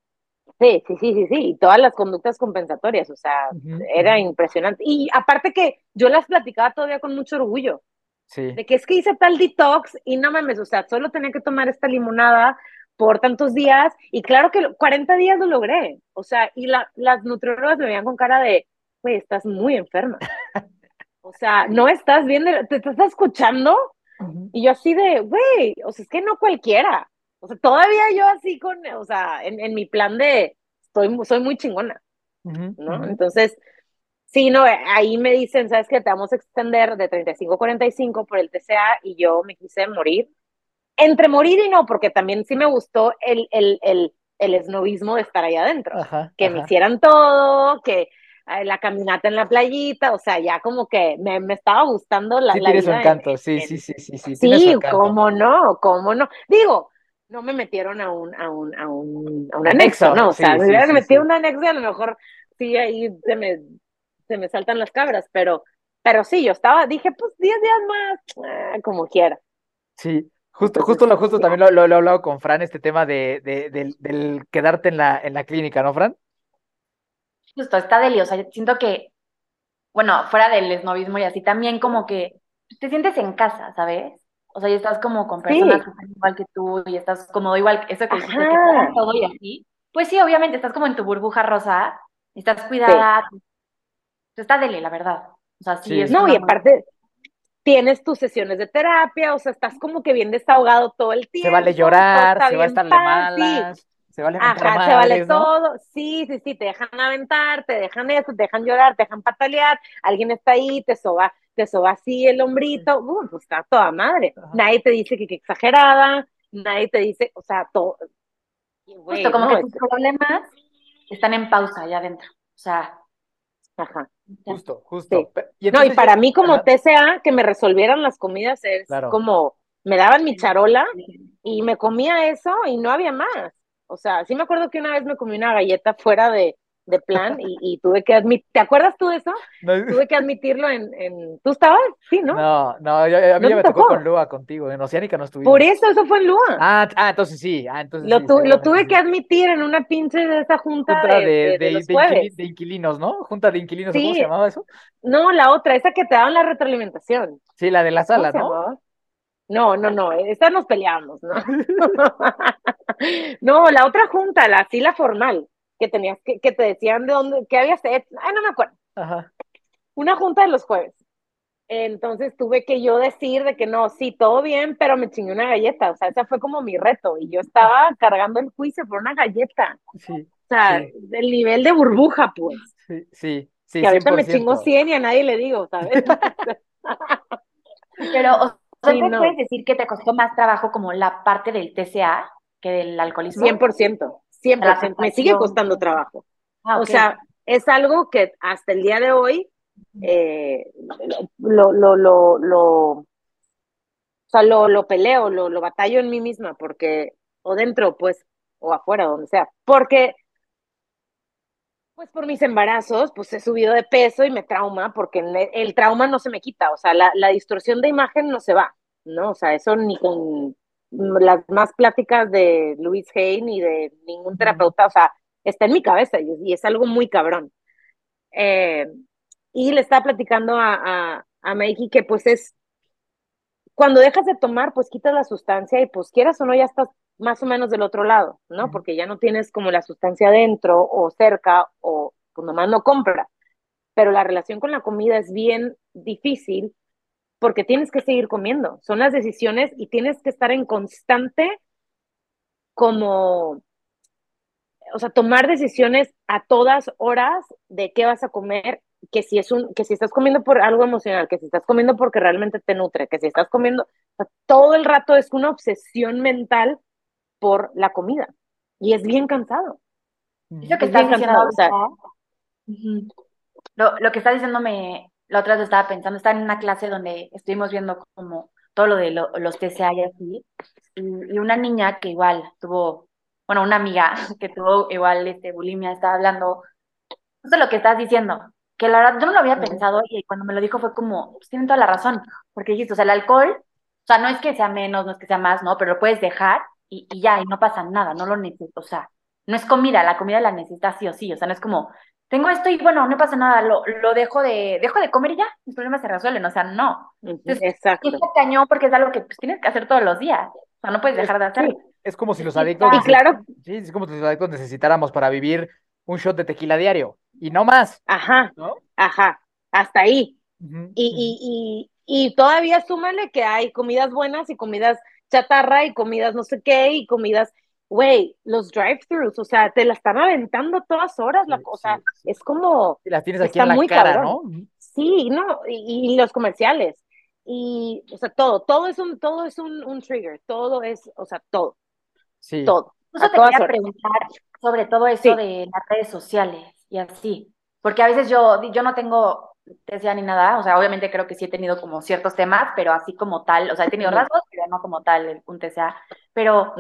Sí, sí, sí, sí, sí, y todas las conductas compensatorias, o sea, era impresionante. Y aparte que yo las platicaba todavía con mucho orgullo. Sí. De que es que hice tal detox y no mames, o sea, solo tenía que tomar esta limonada por tantos días y claro que 40 días lo logré, o sea, y la, las nutriólogas me veían con cara de, güey, estás muy enferma. o sea, no estás viendo, te, estás escuchando y yo así de, güey, o sea, es que no cualquiera. O sea, todavía yo así con, o sea, en, en mi plan de, estoy, soy muy chingona, ¿no? Entonces, sí, no, ahí me dicen, ¿sabes qué? Te vamos a extender de 35 a 45 por el TCA y yo me quise morir entre morir y no, porque también sí me gustó el, el, el, el esnovismo de estar ahí adentro, que me hicieran todo, que eh, la caminata en la playita, o sea, ya como que me, me estaba gustando la, sí, la vida encanto, sí, sí, sí, sí, sí. Sí, cómo no, cómo no. Digo, no me metieron a un, a un, a un, a un anexo, ¿no? O sea, me hubieran metido un anexo a lo mejor sí ahí se me, se me saltan las cabras, pero, pero sí, yo estaba, dije, pues 10 días más, ah, como quiera. Sí, Justo, justo, lo, justo también lo, he hablado con Fran, este tema de, de, del, quedarte en la, en la clínica, ¿no, Fran? Justo, está deli, o sea, siento que, bueno, fuera del esnovismo y así, también como que te sientes en casa, ¿sabes? O sea, y estás como con personas que están igual que tú y estás como igual, eso que dijiste que todo y así. Pues sí, obviamente, estás como en tu burbuja rosa, estás cuidada, está deli, la verdad. O sea, sí, es No, y aparte, tienes tus sesiones de terapia, o sea, estás como que bien desahogado todo el tiempo. Se vale llorar, se va a estar malas, se vale Ajá, se vale todo, sí, sí, sí, te dejan aventar, te dejan eso, te dejan llorar, te dejan patalear, alguien está ahí, te soba, te soba así el hombrito, uh, pues está toda madre. Nadie te dice que, que exagerada, nadie te dice, o sea, todo. Justo como que tus problemas están en pausa allá adentro, o sea, Ajá. Justo, justo. no, y para mí como TCA, que me resolvieran las comidas es como, me daban mi charola y me comía eso y no había más. O sea, sí me acuerdo que una vez me comí una galleta fuera de, de plan y, tuve que admitir, ¿te acuerdas tú de eso? Tuve que admitirlo en, en, ¿tú estabas? Sí, ¿no? No, no, a mí ya me tocó? con Lua contigo, en Oceánica no estuvimos. Por eso, eso fue en Lua. Ah, ah entonces sí, ah, entonces lo, lo tuve que admitir en una pinche de esa junta, de, de, inquilinos, ¿no? Junta de inquilinos, ¿cómo se llamaba eso? No, la otra, esa que te daban la retroalimentación. Sí, la de la sala, ¿no? No, no, no, esta nos peleamos, ¿no? no, la otra junta, la sí la formal que tenías que, que te decían de dónde, qué habías hecho, ay, no me acuerdo. Ajá. Una junta de los jueves. Entonces tuve que yo decir de que no, sí, todo bien, pero me chingué una galleta. O sea, ese fue como mi reto. Y yo estaba cargando el juicio por una galleta. Sí. O sea, del nivel de burbuja, pues. Sí, sí. sí que ahorita me chingo 100 y a nadie le digo, ¿sabes? pero, o sea, puedes decir que te costó más trabajo como la parte del TCA que del alcoholismo? 100%. Siempre me sigue costando trabajo. Ah, o sea, es algo que hasta el día de hoy eh, lo, lo, lo, lo, o sea, lo, lo peleo, lo, lo batallo en mí misma, porque, o dentro, pues, o afuera, donde sea, porque, pues por mis embarazos, pues he subido de peso y me trauma, porque el, trauma no se me quita, o sea, la, la distorsión de imagen no se va, ¿no? O sea, eso ni con las más pláticas de Luis Hay y de ningún terapeuta, o sea, está en mi cabeza y, es algo muy cabrón. Eh, y le estaba platicando a, a, a que pues es, cuando dejas de tomar, pues quitas la sustancia y pues quieras o no, ya estás más o menos del otro lado, ¿no? Porque ya no tienes como la sustancia dentro o cerca o pues nomás no compra. Pero la relación con la comida es bien difícil porque tienes que seguir comiendo. Son las decisiones y tienes que estar en constante como, o sea, tomar decisiones a todas horas de qué vas a comer, que si es un, que si estás comiendo por algo emocional, que si estás comiendo porque realmente te nutre, que si estás comiendo, todo el rato es una obsesión mental por la comida y es bien cansado. Lo que estás diciendo, lo, lo que estás diciendo me, la otra vez estaba pensando, estaba en una clase donde estuvimos viendo como todo lo de los TCA y así, y, una niña que igual tuvo, bueno, una amiga que tuvo igual este, bulimia, estaba hablando, eso es lo que estás diciendo, que la verdad yo no lo había pensado y cuando me lo dijo fue como, pues tienen toda la razón, porque dijiste, o sea, el alcohol, o sea, no es que sea menos, no es que sea más, no, pero lo puedes dejar y, y ya, y no pasa nada, no lo necesito, o sea, no es comida, la comida la necesitas sí o sí, o sea, no es como, tengo esto y bueno, no pasa nada, lo, lo dejo de, dejo de comer y ya, mis problemas se resuelven, o sea, no. Exacto. Es cañón porque es algo que pues, tienes que hacer todos los días, o sea, no puedes dejar de hacerlo. Es como si los adictos, y claro. sí, es como si los adictos necesitáramos para vivir un shot de tequila diario y no más. Ajá, ¿no? ajá, hasta ahí. y, y, y, y todavía súmale que hay comidas buenas y comidas chatarra y comidas no sé qué y comidas güey, los drive-thrus, o sea, te la están aventando todas horas, la cosa, es como... Y las tienes aquí en la cara, ¿no? Sí, no, y, los comerciales, y, o sea, todo, todo es un, todo es un, un trigger, todo es, o sea, todo. Sí. Todo. Eso te quería preguntar sobre todo eso de las redes sociales y así, porque a veces yo, yo no tengo TCA ni nada, o sea, obviamente creo que sí he tenido como ciertos temas, pero así como tal, o sea, he tenido rasgos, pero no como tal un TCA, pero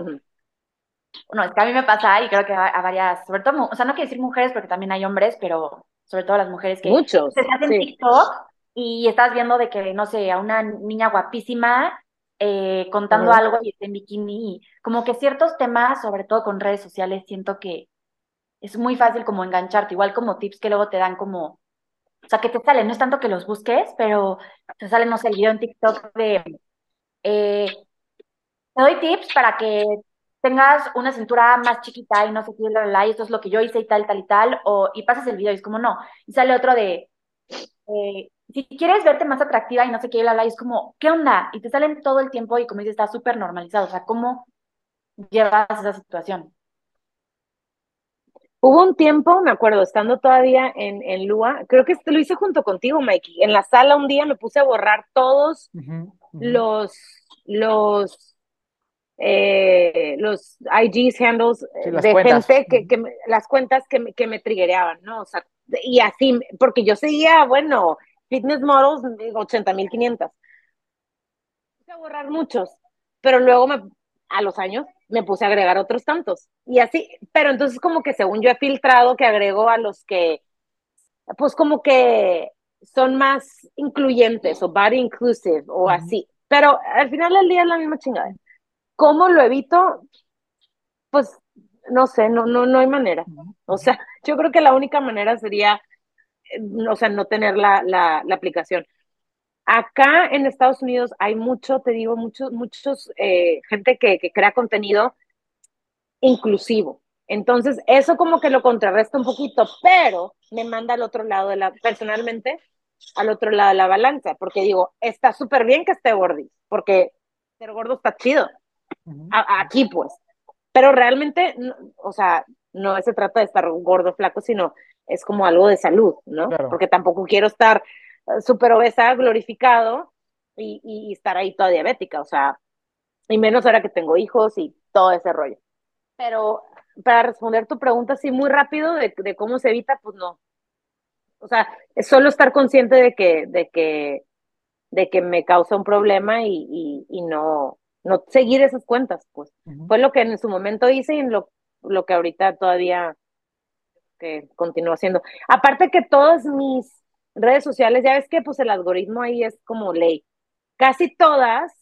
bueno, es que a mí me pasa y creo que a, varias, sobre todo, o sea, no quiero decir mujeres porque también hay hombres, pero sobre todo las mujeres que Muchos, se hacen TikTok y estás viendo de que, no sé, a una niña guapísima eh, contando algo y está en bikini, como que ciertos temas, sobre todo con redes sociales, siento que es muy fácil como engancharte, igual como tips que luego te dan como, o sea, que te salen, no es tanto que los busques, pero te salen, no sé, el video en TikTok de, eh, te doy tips para que tengas una cintura más chiquita y no sé qué, la, y esto es lo que yo hice y tal, tal y tal, o, y pasas el video y es como no, y sale otro de, eh, si quieres verte más atractiva y no sé qué, la, y es como, ¿qué onda? Y te salen todo el tiempo y como dices, está súper normalizado, o sea, ¿cómo llevas esa situación? Hubo un tiempo, me acuerdo, estando todavía en, en Lua, creo que lo hice junto contigo, Mikey. En la sala un día me puse a borrar todos los, los eh, los IGs, handles eh, de gente que, que las cuentas que, que me triggereaban, ¿no? O sea, y así, porque yo seguía, bueno, fitness models 80.500. Puse a borrar muchos, pero luego me, a los años me puse a agregar otros tantos. Y así, pero entonces como que según yo he filtrado que agrego a los que, pues como que son más incluyentes o body inclusive o así. Pero al final del día es la misma chingada. ¿Cómo lo evito? Pues no sé, no, no, no hay manera. O sea, yo creo que la única manera sería, eh, o sea, no tener la, la, la aplicación. Acá en Estados Unidos hay mucho, te digo, muchos, muchos, eh, gente que, que crea contenido inclusivo. Entonces, eso como que lo contrarresta un poquito, pero me manda al otro lado de la, personalmente, al otro lado de la balanza, porque digo, está súper bien que esté gordis, porque ser gordo está chido. Aquí pues. Pero realmente, o sea, no se trata de estar gordo, flaco, sino es como algo de salud, ¿no? Porque tampoco quiero estar eh, súper obesa, glorificado y, y, estar ahí toda diabética, o sea, y menos ahora que tengo hijos y todo ese rollo. Pero para responder tu pregunta así muy rápido de, de cómo se evita, pues no, o sea, es solo estar consciente de que, de que, de que me causa un problema y, y, no, no seguir esas cuentas, pues. Fue lo que en su momento hice y en lo, lo que ahorita todavía que continúo haciendo. Aparte que todas mis redes sociales, ya ves que pues el algoritmo ahí es como ley. Casi todas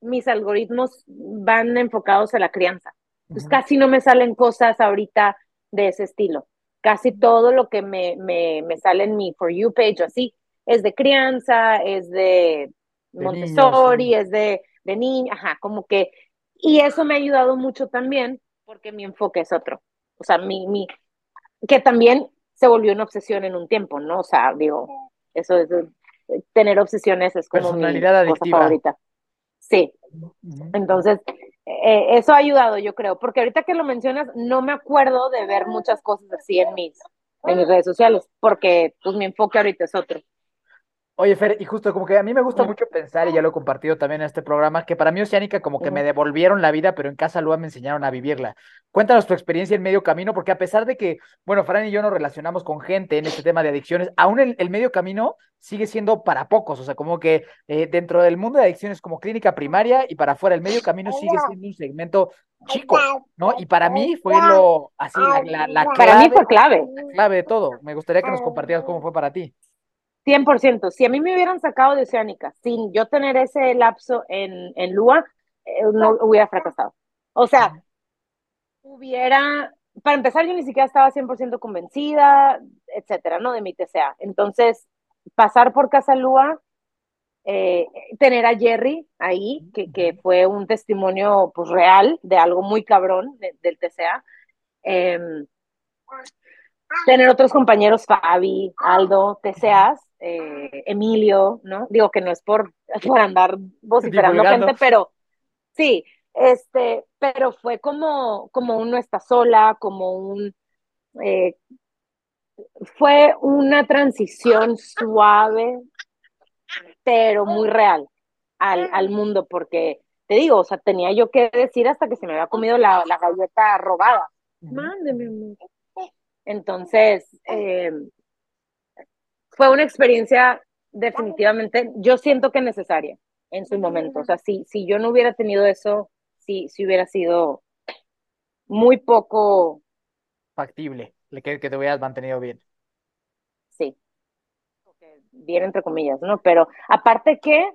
mis algoritmos van enfocados a la crianza. Pues casi no me salen cosas ahorita de ese estilo casi todo lo que me, me, me sale en mi For You page o así es de crianza, es de, Montessori, es de, de niña, ajá, como que, y eso me ha ayudado mucho también porque mi enfoque es otro. O sea, mi, mi, que también se volvió una obsesión en un tiempo, ¿no? O sea, digo, eso es, tener obsesiones es como mi cosa favorita. Sí. Entonces, eh, eso ha ayudado, yo creo, porque ahorita que lo mencionas, no me acuerdo de ver muchas cosas así en mis, en mis redes sociales, porque pues mi enfoque ahorita es otro. Oye, Fer, y justo como que a mí me gusta mucho pensar, y ya lo he compartido también en este programa, que para mí Oceánica como que me devolvieron la vida, pero en Casa Lua me enseñaron a vivirla. Cuéntanos tu experiencia en medio camino, porque a pesar de que, bueno, Fran y yo nos relacionamos con gente en este tema de adicciones, aún el, medio camino sigue siendo para pocos, o sea, como que eh, dentro del mundo de adicciones como clínica primaria y para afuera, el medio camino sigue siendo un segmento chico, ¿no? Y para mí fue lo, así, la, la, clave. Para mí fue clave. La clave de todo. Me gustaría que nos compartieras cómo fue para ti. 100%. Si a mí me hubieran sacado de Oceánica sin yo tener ese lapso en, en Lua, eh, no hubiera fracasado. O sea, hubiera, para empezar, yo ni siquiera estaba 100% convencida, etcétera, ¿no? De mi TCA. Entonces, pasar por Casa Lua, eh, tener a Jerry ahí, que, que, fue un testimonio pues real de algo muy cabrón del TCA. Em, tener otros compañeros, Fabi, Aldo, TCAs, eh, Emilio, ¿no? Digo que no es por, por andar vociferando gente, pero sí, este, pero fue como, como un no está sola, como un, eh, fue una transición suave, pero muy real al, al, mundo, porque te digo, o sea, tenía yo que decir hasta que se me había comido la, la galleta robada. Mándeme. Entonces, eh, fue una experiencia definitivamente, yo siento que necesaria en su momento. O sea, si, si yo no hubiera tenido eso, si, si hubiera sido muy poco factible, que, que te hubieras mantenido bien. Sí. Bien entre comillas, ¿no? Pero aparte que,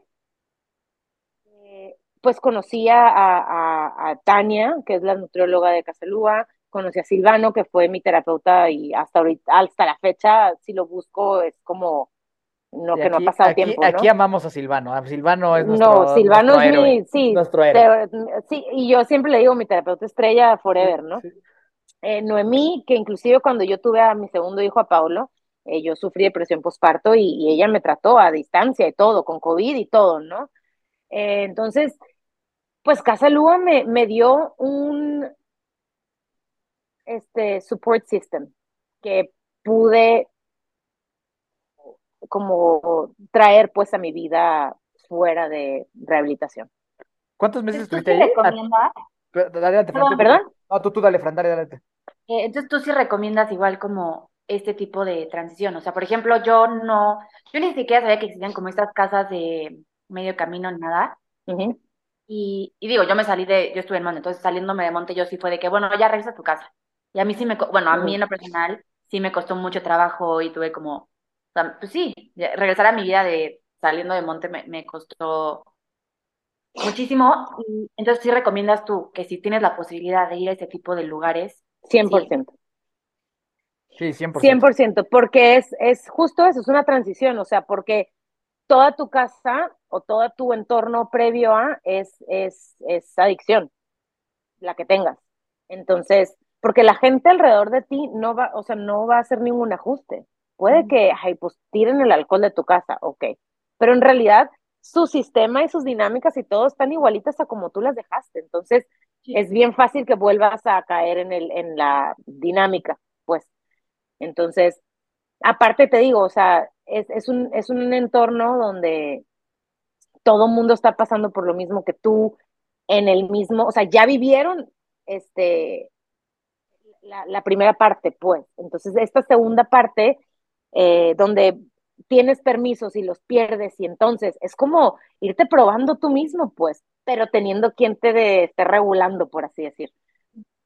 eh, pues conocí a, a, a, Tania, que es la nutrióloga de Casalúa, conocí a Silvano, que fue mi terapeuta y hasta ahorita, hasta la fecha, si lo busco, es como no, que no ha pasado tiempo. Aquí amamos a Silvano. A Silvano es nuestro No, Silvano es mi, sí, nuestro héroe. sí, y yo siempre le digo mi terapeuta estrella forever, ¿no? Eh, Noemí, que inclusive cuando yo tuve a mi segundo hijo, a Paulo, eh, yo sufrí depresión postparto y, y, ella me trató a distancia y todo, con COVID y todo, ¿no? Eh, entonces, pues Casa Lua me, me dio un, este support system que pude como traer pues a mi vida fuera de rehabilitación. ¿Cuántos meses estuviste ahí? Recomiendas? Adelante, ¿Perdón? No, tú, tú dale, Fran, dale, eh, entonces tú sí recomiendas igual como este tipo de transición. O sea, por ejemplo, yo no, yo ni siquiera sabía que existían como estas casas de medio camino, nada. Y, y, digo, yo me salí de, yo estuve en Monte, entonces saliéndome de Monte yo sí fue de que, bueno, ya regresa a tu casa. Y a mí sí me, bueno, a mí en lo personal sí me costó mucho trabajo y tuve como, pues sí, regresar a mi vida de saliendo de Monte me, me costó muchísimo. entonces sí recomiendas tú que si tienes la posibilidad de ir a ese tipo de lugares. 100%. Sí, 100%. 100%, porque es, es justo eso, es una transición, o sea, porque toda tu casa o todo tu entorno previo a es, es, es adicción, la que tengas. Entonces, porque la gente alrededor de ti no va, o sea, no va a hacer ningún ajuste. Puede que, ay, pues tiren el alcohol de tu casa, ok, pero en realidad su sistema y sus dinámicas y todo están igualitas a como tú las dejaste. Entonces, es bien fácil que vuelvas a caer en, el, en la dinámica, pues. Entonces, aparte te digo, o sea, es, un, es un entorno donde todo el mundo está pasando por lo mismo que tú, en el mismo, o sea, ya vivieron este, la, primera parte, pues. Entonces, esta segunda parte, eh, donde tienes permisos y los pierdes, y entonces es como irte probando tú mismo, pues, pero teniendo quien te esté regulando, por así decir.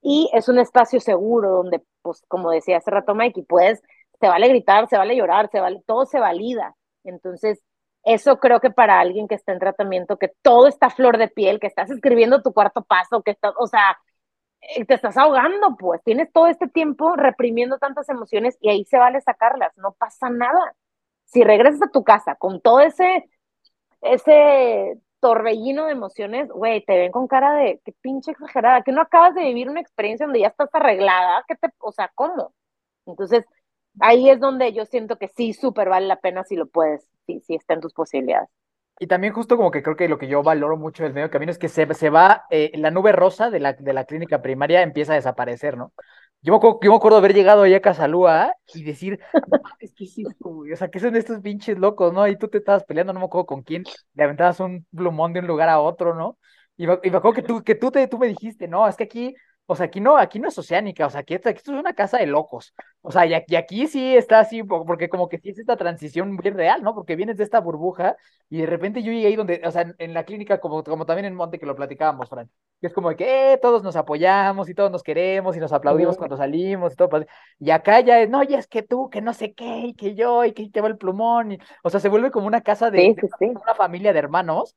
Y es un espacio seguro donde, pues, como decía hace rato Mikey, puedes se vale gritar, se vale llorar, se vale, todo se valida. Entonces, eso creo que para alguien que está en tratamiento, que todo está flor de piel, que estás escribiendo tu cuarto paso, que estás, o sea, te estás ahogando, pues tienes todo este tiempo reprimiendo tantas emociones y ahí se vale sacarlas, no pasa nada. Si regresas a tu casa con todo ese, ese torbellino de emociones, güey, te ven con cara de qué pinche exagerada, que no acabas de vivir una experiencia donde ya estás arreglada, que te, o sea, ¿cómo? Entonces, ahí es donde yo siento que sí, súper vale la pena si lo puedes, si, si está en tus posibilidades. Y también justo como que creo que lo que yo valoro mucho del medio camino es que se, se va, eh, la nube rosa de la, de la clínica primaria empieza a desaparecer, ¿no? Yo me, acuerdo, yo me acuerdo haber llegado allá a Casalúa y decir, es que sí, o sea, ¿qué son estos pinches locos, no? Y tú te estabas peleando, no me acuerdo con quién, le aventabas un plumón de un lugar a otro, ¿no? Y me, y me acuerdo que tú, que tú, te, tú me dijiste, no, es que aquí o sea, aquí no, aquí no es oceánica, o sea, aquí, esto es una casa de locos. O sea, y aquí, sí está así, porque como que sí es esta transición bien real, ¿no? Porque vienes de esta burbuja y de repente yo llegué ahí donde, o sea, en, la clínica, como, como también en Monte que lo platicábamos, Fran, que es como de que eh, todos nos apoyamos y todos nos queremos y nos aplaudimos cuando salimos y todo. Y acá ya es, no, ya es que tú, que no sé qué, y que yo, y que te va el plumón. Y, o sea, se vuelve como una casa de, una familia de hermanos,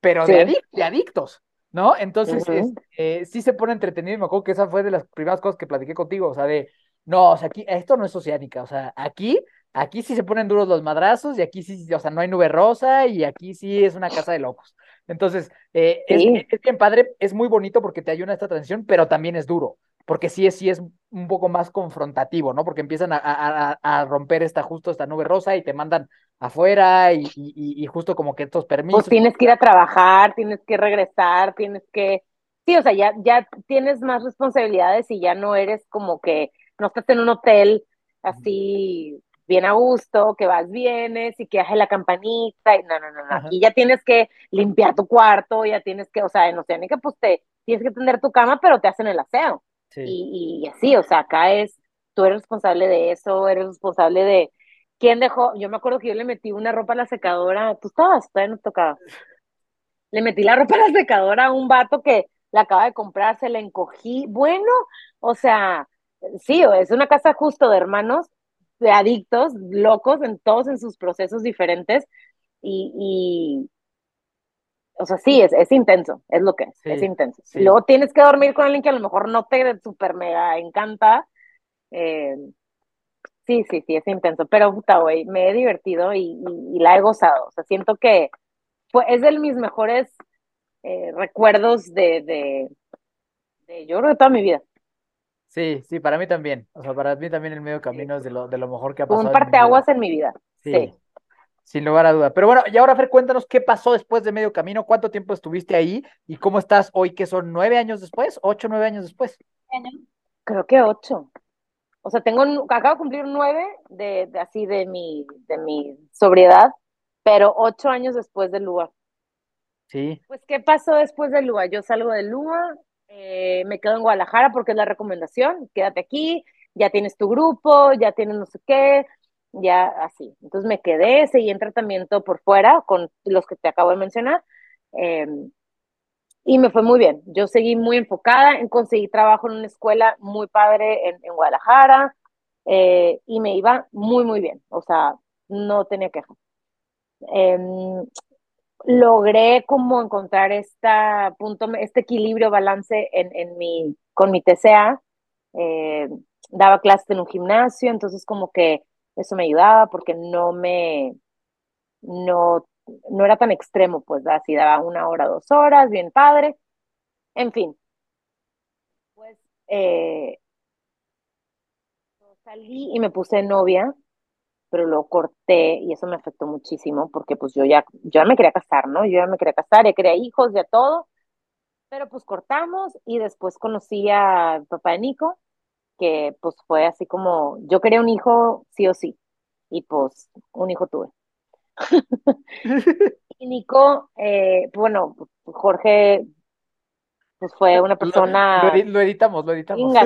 pero de, de adictos. ¿No? Entonces, este, sí se pone entretenido y me acuerdo que esa fue de las primeras cosas que platiqué contigo, o sea, de, no, o sea, aquí, esto no es oceánica, o sea, aquí, aquí sí se ponen duros los madrazos y aquí sí, o sea, no hay nube rosa y aquí sí es una casa de locos. Entonces, eh, es, es, bien padre, es muy bonito porque te ayuda a esta transición, pero también es duro, porque sí es, sí es un poco más confrontativo, ¿no? Porque empiezan a, a, a romper esta, justo esta nube rosa y te mandan afuera y, y, justo como que estos permisos. Pues tienes que ir a trabajar, tienes que regresar, tienes que, sí, o sea, ya, ya tienes más responsabilidades y ya no eres como que no estás en un hotel así bien a gusto, que vas, vienes y que hace la campanita y no, no, no, no. aquí ya tienes que limpiar tu cuarto, ya tienes que, o sea, en Oceánica pues te tienes que tener tu cama, pero te hacen el aseo. Y, y así, o sea, acá es, tú eres responsable de eso, eres responsable de, ¿Quién dejó? Yo me acuerdo que yo le metí una ropa a la secadora. ¿Tú estabas? Todavía no tocaba. Le metí la ropa a la secadora a un vato que la acaba de comprar, se la encogí. Bueno, o sea, sí, es una casa justo de hermanos, de adictos, locos, en todos en sus procesos diferentes. Y, o sea, sí, es, es intenso, es lo que es, es intenso. Luego tienes que dormir con alguien que a lo mejor no te super mega encanta. Eh, Sí, sí, sí, es intenso, pero puta, güey, me he divertido y, la he gozado. O sea, siento que fue, es de mis mejores eh, recuerdos de, de, de, yo creo, de toda mi vida. Sí, sí, para mí también. O sea, para mí también el medio camino es de lo, de lo mejor que ha pasado. Un parteaguas en mi vida. Sí. Sin lugar a duda. Pero bueno, y ahora, Fer, cuéntanos qué pasó después de medio camino, cuánto tiempo estuviste ahí y cómo estás hoy, que son nueve años después, ocho, nueve años después. Creo que ocho o sea, tengo, acabo de cumplir nueve de, así de mi, de mi sobriedad, pero ocho años después del lugar. Sí. Pues, ¿qué pasó después del Lua? Yo salgo del Lua, eh, me quedo en Guadalajara porque es la recomendación, quédate aquí, ya tienes tu grupo, ya tienes no sé qué, ya así. Entonces me quedé, seguí en tratamiento por fuera con los que te acabo de mencionar. Em, y me fue muy bien. Yo seguí muy enfocada, en conseguir trabajo en una escuela muy padre en, en Guadalajara eh, y me iba muy, muy bien. O sea, no tenía queja. Em, logré como encontrar esta punto, este equilibrio, balance en, en mi, con mi TCA. Eh, daba clases en un gimnasio, entonces como que eso me ayudaba porque no me, no, no era tan extremo, pues así daba una hora, dos horas, bien padre, en fin. Pues eh, salí y me puse novia, pero lo corté y eso me afectó muchísimo porque pues yo ya, yo ya me quería casar, ¿no? Yo ya me quería casar, ya quería hijos, ya todo, pero pues cortamos y después conocí a papá de Nico, que pues fue así como, yo quería un hijo sí o sí, y pues un hijo tuve. y Nico, eh, bueno, Jorge, pues fue una persona... Lo, editamos, lo editamos.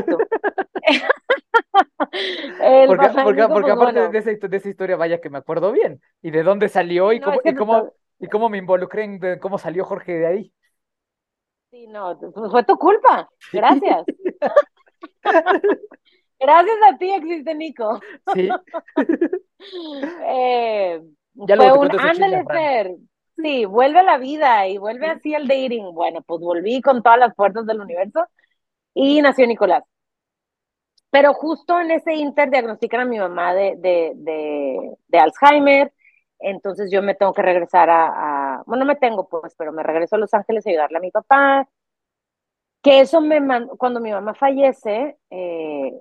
porque, porque, porque pues, aparte de, esa, de, esa, historia, vaya que me acuerdo bien. ¿Y de dónde salió y, cómo, y, cómo, y cómo me involucré en cómo salió Jorge de ahí? Sí, no, pues fue tu culpa. Gracias. Gracias a ti existe Nico. Sí. eh, ya fue un ándale, Fer. Sí, vuelve a la vida y vuelve así al dating. Bueno, pues volví con todas las puertas del universo y nació Nicolás. Pero justo en ese inter diagnostican a mi mamá de, de, de, de Alzheimer, entonces yo me tengo que regresar a, a, bueno, no me tengo pues, pero me regreso a Los Ángeles a ayudarle a mi papá. Que eso me cuando mi mamá fallece, eh,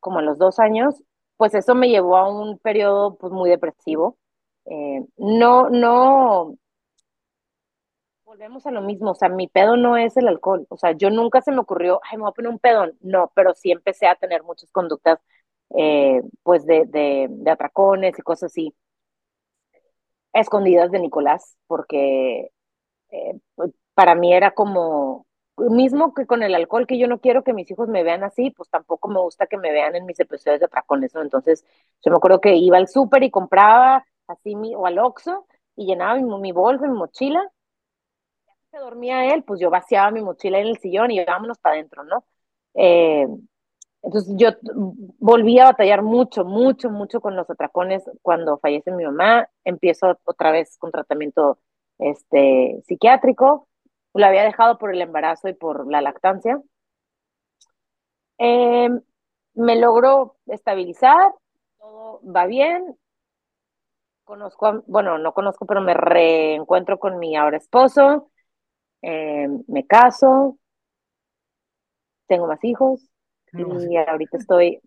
como a los dos años, pues eso me llevó a un periodo pues muy depresivo. Eh, no, no, volvemos a lo mismo, o sea, mi pedo no es el alcohol, o sea, yo nunca se me ocurrió, ay, me voy a poner un pedón, no, pero sí empecé a tener muchas conductas, eh, pues, de, de, atracones y cosas así, escondidas de Nicolás, porque eh, pues, para mí era como, mismo que con el alcohol, que yo no quiero que mis hijos me vean así, pues tampoco me gusta que me vean en mis episodios de atracones. Entonces, yo me acuerdo que iba al súper y compraba así, mi, o al Oxxo, y llenaba mi, mi bolsa, mi mochila, se dormía él, pues yo vaciaba mi mochila en el sillón y vámonos para adentro, ¿no? Eh, entonces yo volví a batallar mucho, mucho, mucho con los atracones cuando fallece mi mamá. Empiezo otra vez con tratamiento este, psiquiátrico. Lo había dejado por el embarazo y por la lactancia. Eh, me logró estabilizar, todo va bien. Conozco, bueno, no conozco, pero me reencuentro con mi ahora esposo. Eh, me caso, tengo más hijos y ahorita estoy,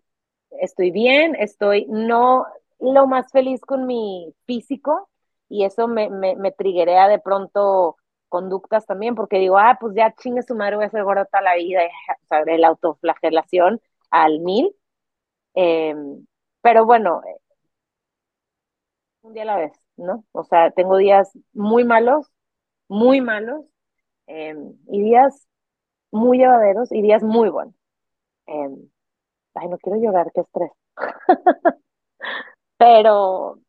estoy bien, estoy no lo más feliz con mi físico y eso me, me, me triguea de pronto conductas también porque digo, ah, pues ya chingue su madre, voy a ser gorda toda la vida, o sea, la autoflagelación al mil. Em, pero bueno, un día a la vez, ¿no? O sea, tengo días muy malos, muy malos, Em, y días muy llevaderos y días muy buenos. Em, ay, no quiero llorar, qué estrés. Pero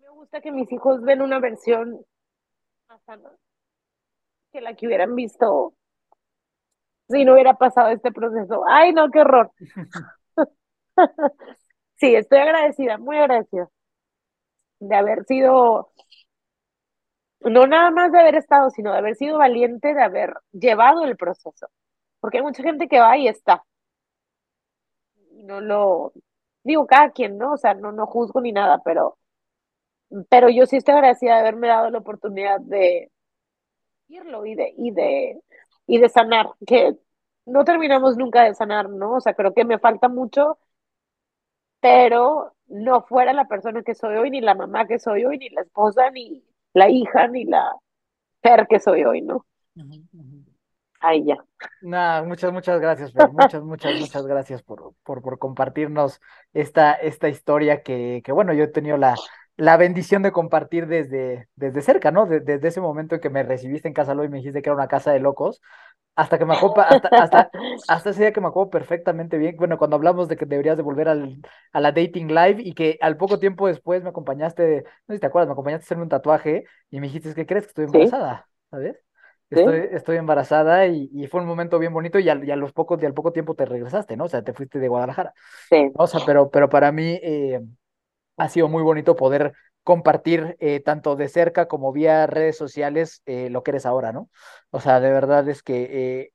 me gusta que mis hijos ven una versión que la que hubieran visto si no hubiera pasado este proceso. Ay, no, qué horror. sí, estoy agradecida, muy agradecida de haber sido no nada más de haber estado, sino de haber sido valiente, de haber llevado el proceso. Porque hay mucha gente que va y está. No lo, digo, cada quien, ¿no? O sea, no, no juzgo ni nada, pero, pero yo sí estoy agradecida de haberme dado la oportunidad de irlo y de, y de, y de sanar, que no terminamos nunca de sanar, ¿no? O sea, creo que me falta mucho, pero no fuera la persona que soy hoy, ni la mamá que soy hoy, ni la esposa, ni, la hija ni la ser que soy hoy, ¿no? Ahí ya. Nada, muchas, muchas gracias, Fer. Muchas, muchas, muchas gracias por, por, por compartirnos esta, esta historia que, que, bueno, yo he tenido la, la bendición de compartir desde, desde cerca, ¿no? desde ese momento en que me recibiste en Casa Lo y me dijiste que era una casa de locos, hasta que me acuerdo, hasta, hasta, hasta, ese día que me acuerdo perfectamente bien, bueno, cuando hablamos de que deberías de volver al, a la dating live y que al poco tiempo después me acompañaste, no sé si te acuerdas, me acompañaste a hacerme un tatuaje y me dijiste, ¿qué crees que estoy embarazada? ¿sabes? Estoy, estoy embarazada y, fue un momento bien bonito y, a, los pocos, y al poco tiempo te regresaste, ¿no? O sea, te fuiste de Guadalajara. Sí. O sea, pero, pero para mí eh, ha sido muy bonito poder compartir eh, tanto de cerca como vía redes sociales eh, lo que eres ahora, ¿no? O sea, de verdad es que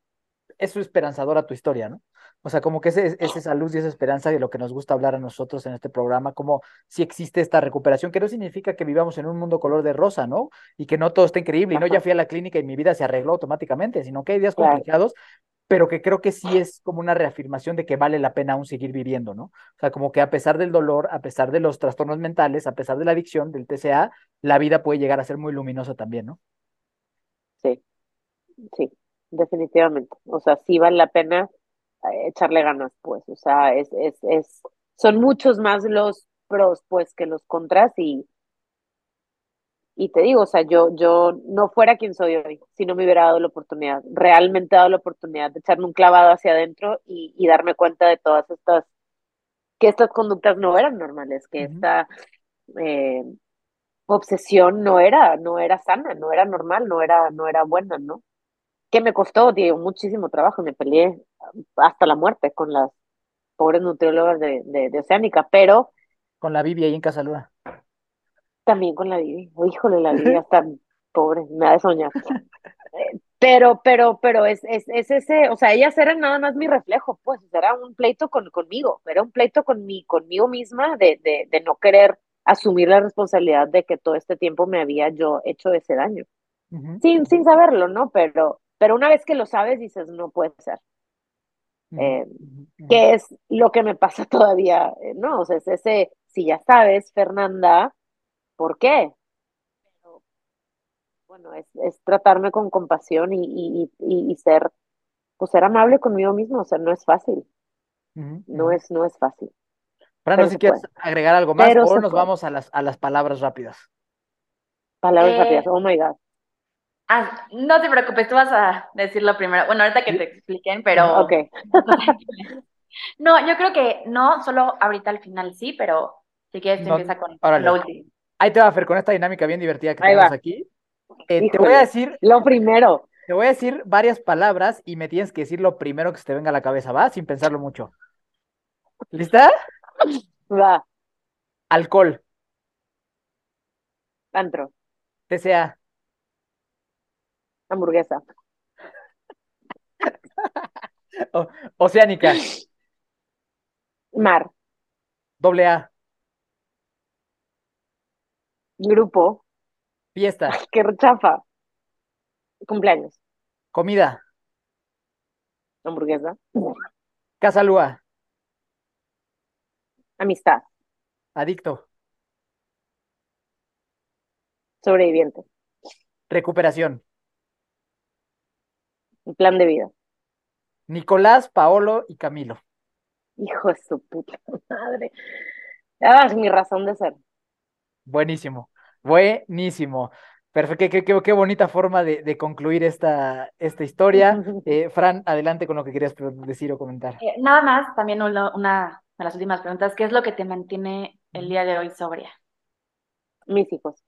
es esperanzadora tu historia, ¿no? O sea, como que es, es, esa luz y esa esperanza de lo que nos gusta hablar a nosotros en este programa, como si existe esta recuperación, que no significa que vivamos en un mundo color de rosa, ¿no? Y que no todo esté increíble, y no ya fui a la clínica y mi vida se arregló automáticamente, sino que hay días complicados, pero que creo que sí es como una reafirmación de que vale la pena aún seguir viviendo, ¿no? O sea, como que a pesar del dolor, a pesar de los trastornos mentales, a pesar de la adicción, del TCA, la vida puede llegar a ser muy luminosa también, ¿no? Sí, sí, definitivamente. O sea, sí vale la pena echarle ganas, pues, o sea, es, es, es, son muchos más los pros, pues, que los contras y, y te digo, o sea, yo, yo no fuera quien soy hoy si no me hubiera dado la oportunidad, realmente dado la oportunidad de echarme un clavado hacia adentro y, y darme cuenta de todas estas, que estas conductas no eran normales, que esta eh, obsesión no era, no era sana, no era normal, no era, no era buena, ¿no? que me costó, digo, muchísimo trabajo, me peleé hasta la muerte con las pobres nutriólogas de, de, Oceánica, pero... Con la Bibi ahí en Casalúa. También con la oh, híjole, la Bibi hasta pobre, me de soñar. Eh, pero, pero, pero es, es, es, ese, o sea, ellas eran nada más mi reflejo, pues, era un pleito con, conmigo, era un pleito con mi, conmigo misma de, de, de no querer asumir la responsabilidad de que todo este tiempo me había yo hecho ese daño. sin, sin saberlo, ¿no? Pero, pero una vez que lo sabes, dices, no puede ser. Eh, ¿Qué es lo que me pasa todavía? Eh, no, o sea, es ese, si ya sabes, Fernanda, ¿por qué? bueno, es, es tratarme con compasión y, y, y, ser, pues ser amable conmigo mismo, o sea, no es fácil. No es, no es fácil. Para no si quieres agregar algo más, o nos vamos a las, a las palabras rápidas. Palabras eh, rápidas, oh my God. Ah, no te preocupes, tú vas a decirlo primero. Bueno, ahorita que te expliquen, pero. Ok. no, yo creo que no, solo ahorita al final sí, pero si quieres te empieza con lo último. Ahí te va a hacer con esta dinámica bien divertida que tenemos aquí. Eh, te voy a decir. Lo primero. Te voy a decir varias palabras y me tienes que decir lo primero que se te venga a la cabeza, ¿va? Sin pensarlo mucho. ¿Lista? Va. Alcohol. Antro. TCA. Hamburguesa. oceánica. Mar. Doble A. Grupo. Fiesta. Qué rechafa. Cumpleaños. Comida. Hamburguesa. Casalúa. Amistad. Adicto. Sobreviviente. Recuperación. Plan de vida. Nicolás, Paolo y Camilo. Hijo de su puta madre. Ah, mi razón de ser. Buenísimo, buenísimo. Perfecto, qué, qué, bonita forma de, concluir esta, esta historia. Eh, Fran, adelante con lo que querías decir o comentar. Eh, nada más, también una, una de las últimas preguntas, ¿qué es lo que te mantiene el día de hoy sobria? Mis hijos.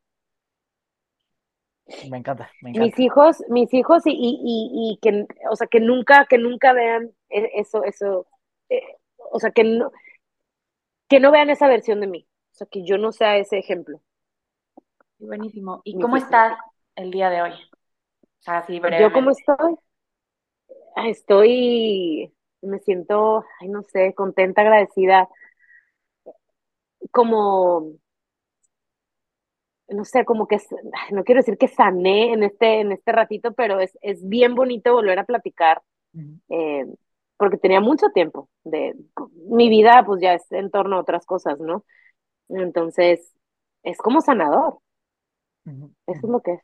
Me encanta, me encanta. Mis hijos, mis hijos y, y, y, que, o sea, que nunca, que nunca vean e, eso, eso, eh, o sea, que no, que no vean esa versión de mí, sea, que yo no sea ese ejemplo. Buenísimo. ¿Y cómo estás el día de hoy? O sea, así ¿Yo cómo estoy? Estoy, me siento, ay, no sé, contenta, agradecida, como no sé, como que, no quiero decir que sané en este, en este ratito, pero es, es bien bonito volver a platicar, eh, porque tenía mucho tiempo de, mi vida pues ya es en torno a otras cosas, ¿no? Entonces, es como sanador. Eso es lo que es.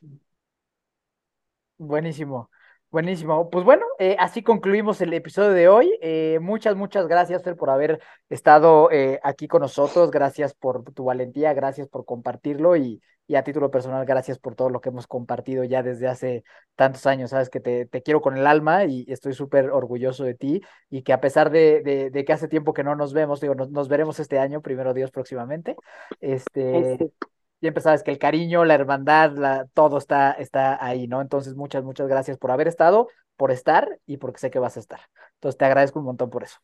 Buenísimo. Buenísimo. Pues bueno, eh, así concluimos el episodio de hoy. Eh, muchas, muchas gracias, Fer, por haber estado aquí con nosotros. Gracias por tu valentía, gracias por compartirlo y, y a título personal, gracias por todo lo que hemos compartido ya desde hace tantos años. Sabes que te, te quiero con el alma y estoy súper orgulloso de ti y que a pesar de, de, que hace tiempo que no nos vemos, digo, nos, veremos este año, primero Dios próximamente. Este, siempre sabes que el cariño, la hermandad, la, todo está, está ahí, ¿no? Entonces, muchas, muchas gracias por haber estado, por estar y porque sé que vas a estar. Entonces, te agradezco un montón por eso.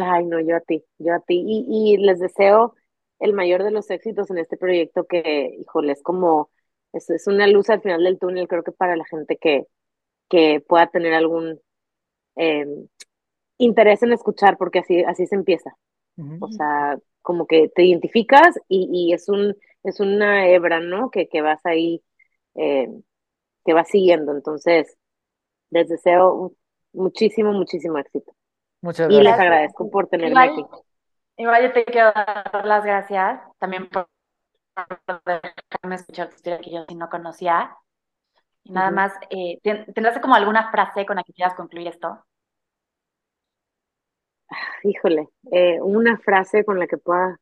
Ay, no, yo a ti, yo a ti. Y, y les deseo el mayor de los éxitos en este proyecto que, híjole, es como, es, es una luz al final del túnel, creo que para la gente que, que pueda tener algún eh, interés en escuchar, porque así, así se empieza. O sea, como que te identificas y, y es un, es una hebra, ¿no? Que, que vas ahí, eh, que vas siguiendo. Entonces, les deseo muchísimo, muchísimo éxito. Muchas Y les gracias. agradezco por tenerme Igual, aquí. Igual yo te quiero dar las gracias también por dejarme escuchar tu historia que yo sí no conocía. Y nada más, eh, ¿ten- ¿tendrás como alguna frase con la que quieras concluir esto? Híjole, eh, una frase con la que pueda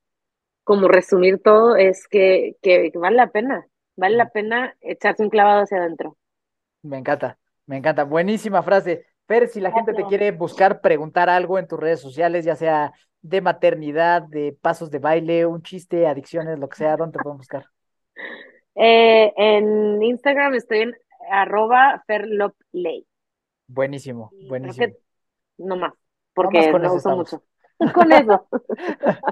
como resumir todo es que, que, que vale la pena, vale la pena echarse un clavado hacia adentro. Me encanta, me encanta. Buenísima frase. Fer, si la gente te quiere buscar, preguntar algo en tus redes sociales, ya sea de maternidad, de pasos de baile, un chiste, adicciones, lo que sea, ¿dónde te pueden buscar? Eh, en Instagram estoy en arroba ferloplay. Buenísimo, buenísimo. que no más, Nomás porque no eso uso estamos. mucho. Con eso.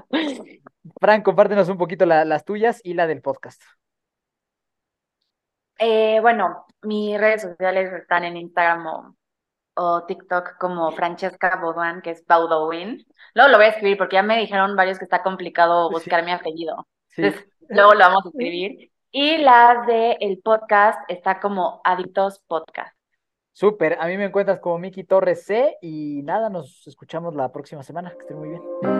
Fran, compártenos un poquito la- las tuyas y la del podcast. Eh, bueno, mis redes sociales están en Instagram o, o TikTok como Francesca Baudouin, que es Baudouin. Luego lo voy a escribir porque ya me dijeron varios que está complicado Sí. buscar mi apellido. Sí. Entonces, luego lo vamos a escribir. Y las de el podcast está como Adictos Podcast. Súper, a mí me encuentras como Miki Torres C y nada, nos escuchamos la próxima semana. Que estén muy bien.